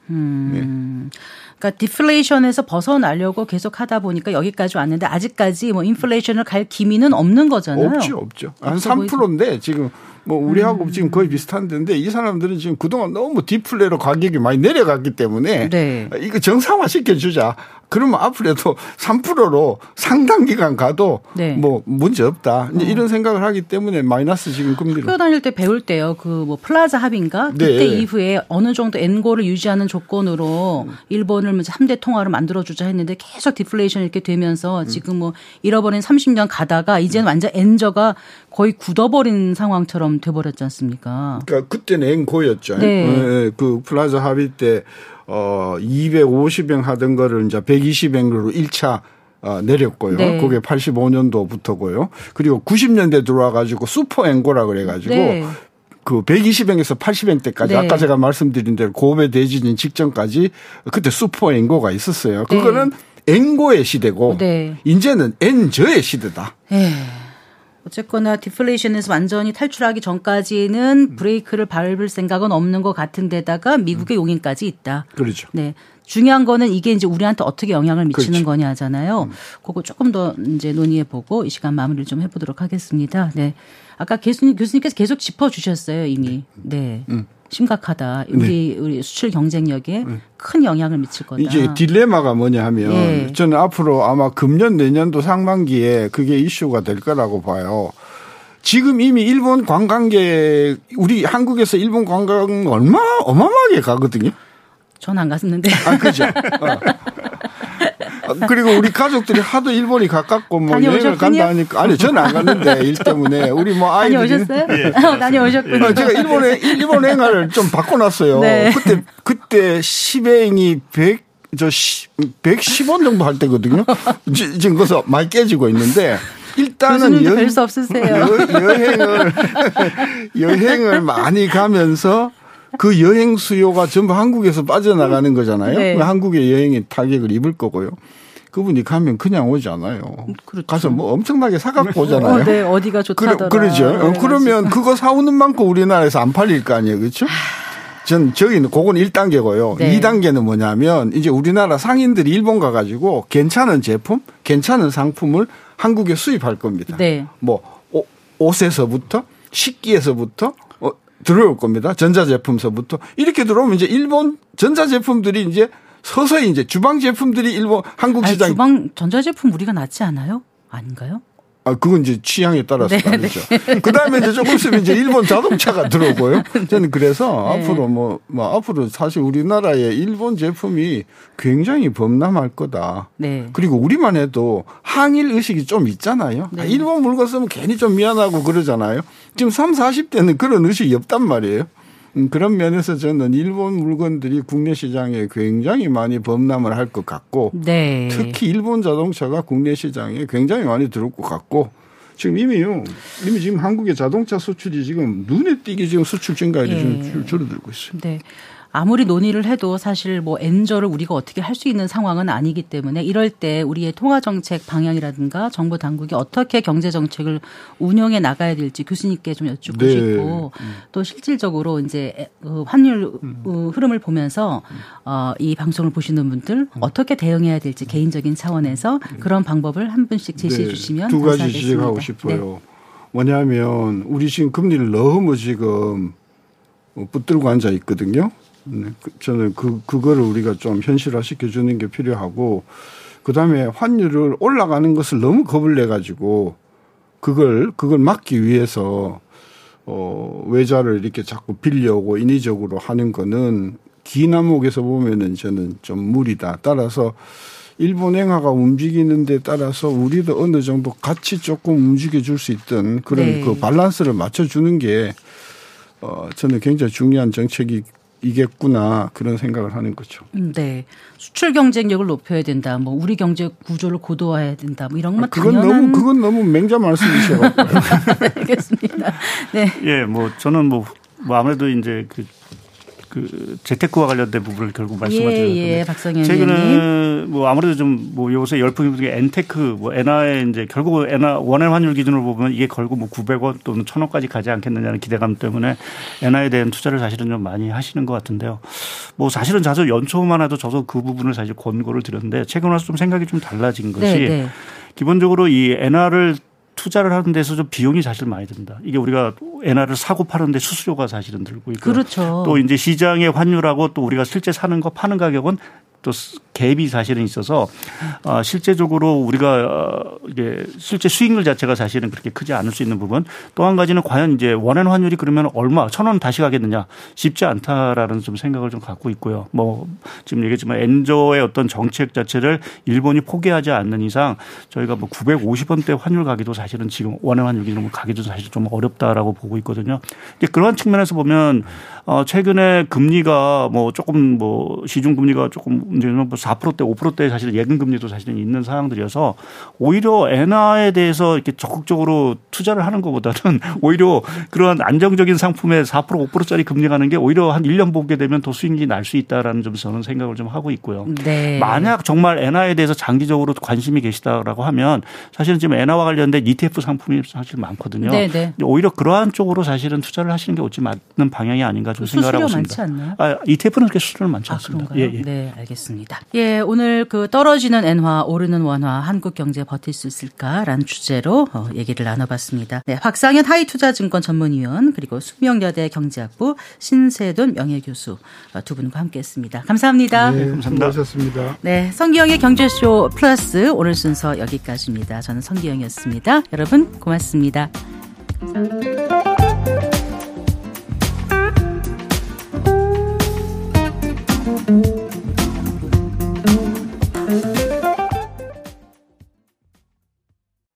그러니까 디플레이션에서 벗어나려고 계속 하다 보니까 여기까지 왔는데 아직까지 뭐 인플레이션을 갈 기미는 없는 거잖아요. 없죠, 없죠. 한 없어 보이죠. 3%인데 지금 뭐 우리하고 음. 지금 거의 비슷한 데인데 이 사람들은 지금 그동안 너무 디플레로 가격이 많이 내려갔기 때문에 네. 이거 정상화 시켜주자. 그러면 앞으로도 3%로 상당 기간 가도 네. 어. 뭐 문제 없다. 이제 이런 생각을 하기 때문에 마이너스 지금 금리로. 학교 다닐 때 배울 때요. 그 뭐 플라자 합의인가 그때 네. 이후에 어느 정도 엔고를 유지하는 조건으로 일본을 뭐 3대 통화로 만들어 주자 했는데 계속 디플레이션 이렇게 음. 되면서 지금 뭐 잃어버린 30년 가다가 이제는 완전 엔저가 거의 굳어버린 상황처럼 돼 버렸지 않습니까? 그러니까 그때는 엔고였죠. 네. 예, 그 플라자 합의 때 어, 250엔 하던 거를 이제 120엔으로 1차 어, 내렸고요. 네. 그게 85년도부터고요. 그리고 90년대 들어와가지고 슈퍼 엔고라 그래가지고 네. 그 120엔에서 80엔 대까지 네. 아까 제가 말씀드린 대로 고베 대지진 직전까지 그때 슈퍼 앵고가 있었어요. 네. 그거는 앵고의 시대고 네. 이제는 엔저의 시대다. 에 어쨌거나 디플레이션에서 완전히 탈출하기 전까지는 브레이크를 밟을 생각은 없는 것 같은데다가 미국의 용인까지 있다. 그렇죠. 네. 중요한 거는 이게 이제 우리한테 어떻게 영향을 미치는 그렇죠. 거냐잖아요. 그거 조금 더 이제 논의해 보고 이 시간 마무리를 좀 해보도록 하겠습니다. 네. 아까 교수님, 교수님께서 계속 짚어주셨어요, 이미. 네. 음. 심각하다. 우리, 우리 수출 경쟁력에 큰 영향을 미칠 거다. 이제 딜레마가 뭐냐 하면 예. 저는 앞으로 아마 금년 내년도 상반기에 그게 이슈가 될 거라고 봐요. 지금 이미 일본 관광객 우리 한국에서 일본 관광 얼마 어마어마하게 가거든요. 전 안 갔는데. 아 그죠. 어. 아, 그리고 우리 가족들이 하도 일본이 가깝고 뭐 여행을 다녀오셨군요? 간다 하니까 아니 저는 안 갔는데 일 때문에 우리 뭐 아이들이 다녀오셨어요? 다녀오셨군요. 어, 제가 일본에 일본 행을 좀 바꿔놨어요. 네. 그때 그때 10행이 100. 저 110원 정도 할 때거든요. 지- 지금 그래서 많이 깨지고 있는데 일단은 교수님도 뵐수 없으세요. 여, 여행을 여행을 많이 가면서 그 여행 수요가 전부 한국에서 빠져나가는 거잖아요. 네. 한국의 여행이 타격을 입을 거고요. 그분이 가면 그냥 오지 않아요. 그렇죠. 가서 뭐 엄청나게 사갖고 오잖아요. 어, 네, 어디가 좋다더라. 그러, 그러죠. 어, 그래가지고. 그러면 그거 사오는 만큼 우리나라에서 안 팔릴 거 아니에요. 그렇죠? 전 저기는 그건 1단계고요. 네. 2단계는 뭐냐면 이제 우리나라 상인들이 일본 가 가지고 괜찮은 제품, 괜찮은 상품을 한국에 수입할 겁니다. 네. 뭐 옷- 옷에서부터 식기에서부터 어, 들어올 겁니다. 전자제품서부터 이렇게 들어오면 이제 일본 전자제품들이 이제 서서히 이제 주방 제품들이 일본 한국 아니, 시장 주방 전자제품 우리가 낫지 않아요? 아닌가요? 아, 그건 이제 취향에 따라서 네, 다르죠. 그 다음에 이제 조금 있으면 이제 일본 자동차가 들어오고요. 저는 그래서 네. 앞으로 뭐, 뭐, 앞으로 사실 우리나라의 일본 제품이 굉장히 범람할 거다. 네. 그리고 우리만 해도 항일 의식이 좀 있잖아요. 네. 아, 일본 물건 쓰면 괜히 좀 미안하고 그러잖아요. 지금 3, 40대는 그런 의식이 없단 말이에요. 음, 그런 면에서 저는 일본 물건들이 국내 시장에 굉장히 많이 범람을 할 것 같고 네. 특히 일본 자동차가 국내 시장에 굉장히 많이 들어올 것 같고 지금 이미요. 이미 지금 한국의 자동차 수출이 지금 눈에 띄게 지금 수출 증가율이 예. 좀 줄- 줄어들고 있어요. 네. 아무리 논의를 해도 사실 뭐 엔저를 우리가 어떻게 할 수 있는 상황은 아니기 때문에 이럴 때 우리의 통화 정책 방향이라든가 정부 당국이 어떻게 경제 정책을 운영해 나가야 될지 교수님께 좀 여쭙고 네. 싶고 또 실질적으로 이제 어, 환율 어, 흐름을 보면서 어, 이 방송을 보시는 분들 어떻게 대응해야 될지 개인적인 차원에서 그런 방법을 한 분씩 제시해 네. 주시면 두 가지 감사하겠습니다. 지적하고 네. 싶어요. 뭐냐면 우리 지금 금리를 너무 지금 붙들고 앉아 있거든요. 네, 그, 저는 그 그거를 우리가 좀 현실화 시켜주는 게 필요하고 그 다음에 환율을 올라가는 것을 너무 겁을 내 가지고 그걸 그걸 막기 위해서 어 외자를 이렇게 자꾸 빌려오고 인위적으로 하는 거는 기남목에서 보면은 저는 좀 무리다. 따라서 일본 행화가 움직이는 데 따라서 우리도 어느 정도 같이 조금 움직여 줄 수 있던 그런 네. 그 밸런스를 맞춰 주는 게 어, 저는 굉장히 중요한 정책이 이겠구나 그런 생각을 하는 거죠. 음, 네, 수출 경쟁력을 높여야 된다. 뭐 우리 경제 구조를 고도화해야 된다. 뭐 이런 것 아, 그건 당연한... 너무 그건 너무 맹자 말씀이셔. 알겠습니다. 네. 예, 뭐 저는 뭐, 뭐 아무래도 이제 그 그 재테크와 관련된 부분을 결국 말씀하셨는데 예, 예, 박성현 최근에 뭐 아무래도 좀 뭐 요새 열풍이 분게 엔테크 뭐 엔화에 이제 결국 엔화 원화 환율 기준으로 보면 이게 결국 뭐 900원 또는 1000원까지 가지 않겠느냐는 기대감 때문에 엔화에 대한 투자를 사실은 좀 많이 하시는 것 같은데요. 뭐 사실은 자주 연초만 해도 저도 그 부분을 사실 권고를 드렸는데 최근 와서 좀 생각이 좀 달라진 것이 네, 네. 기본적으로 이 엔화를 투자를 하는 데서 좀 비용이 사실 많이 든다. 이게 우리가 엔화를 사고 파는데 수수료가 사실은 들고 있고 그렇죠. 또 이제 시장의 환율하고 또 우리가 실제 사는 거 파는 가격은 또 갭이 사실은 있어서 어, 실제적으로 우리가 어, 이게 실제 수익률 자체가 사실은 그렇게 크지 않을 수 있는 부분 또 한 가지는 과연 이제 원화는 환율이 그러면 얼마 천 원 다시 가겠느냐 쉽지 않다라는 좀 생각을 좀 갖고 있고요. 뭐 지금 얘기했지만 엔저의 어떤 정책 자체를 일본이 포기하지 않는 이상 저희가 뭐 950원대 환율 가기도 사실은 지금 원화 환율 기준으로 가기도 사실 좀 어렵다라고 보고 있거든요. 근데 그런 측면에서 보면 어 최근에 금리가 뭐 조금 뭐 시중 금리가 조금 문제는 뭐 4%대, 5%대 사실 예금 금리도 사실은 있는 상황들이어서 오히려 엔화에 대해서 이렇게 적극적으로 투자를 하는 것보다는 오히려 그런 안정적인 상품에 4% 5%짜리 금리 가는 게 오히려 한 1년 보게 되면 더 수익이 날 수 있다라는 점 저는 생각을 좀 하고 있고요. 네. 만약 정말 엔화에 대해서 장기적으로 관심이 계시다라고 하면 사실은 지금 엔화와 관련된 ETF 상품이 사실 많거든요. 네, 네. 오히려 그러한 쪽으로 사실은 투자를 하시는 게 옳지 맞는 방향이 아닌가 좀 생각을 하고 있습니다. 많지 않나요? 아, ETF는 그렇게 수수료 많지 아, 않습니다. 예, 예. 네, 알겠습니다. 예, 오늘 그 떨어지는 엔화, 오르는 원화, 한국 경제 버틸 수 있을까라는 주제로 어, 얘기를 나눠봤습니다. 네, 박상현 하이투자증권 전문위원 그리고 숙명여대 경제학부 신세돈 명예교수 어, 두 분과 함께했습니다. 감사합니다. 네, 감사합니다. 수고하셨습니다. 네, 성기영의 경제쇼 플러스 오늘 순서 여기까지입니다. 저는 성기영이었습니다. 여러분 고맙습니다. 감사합니다.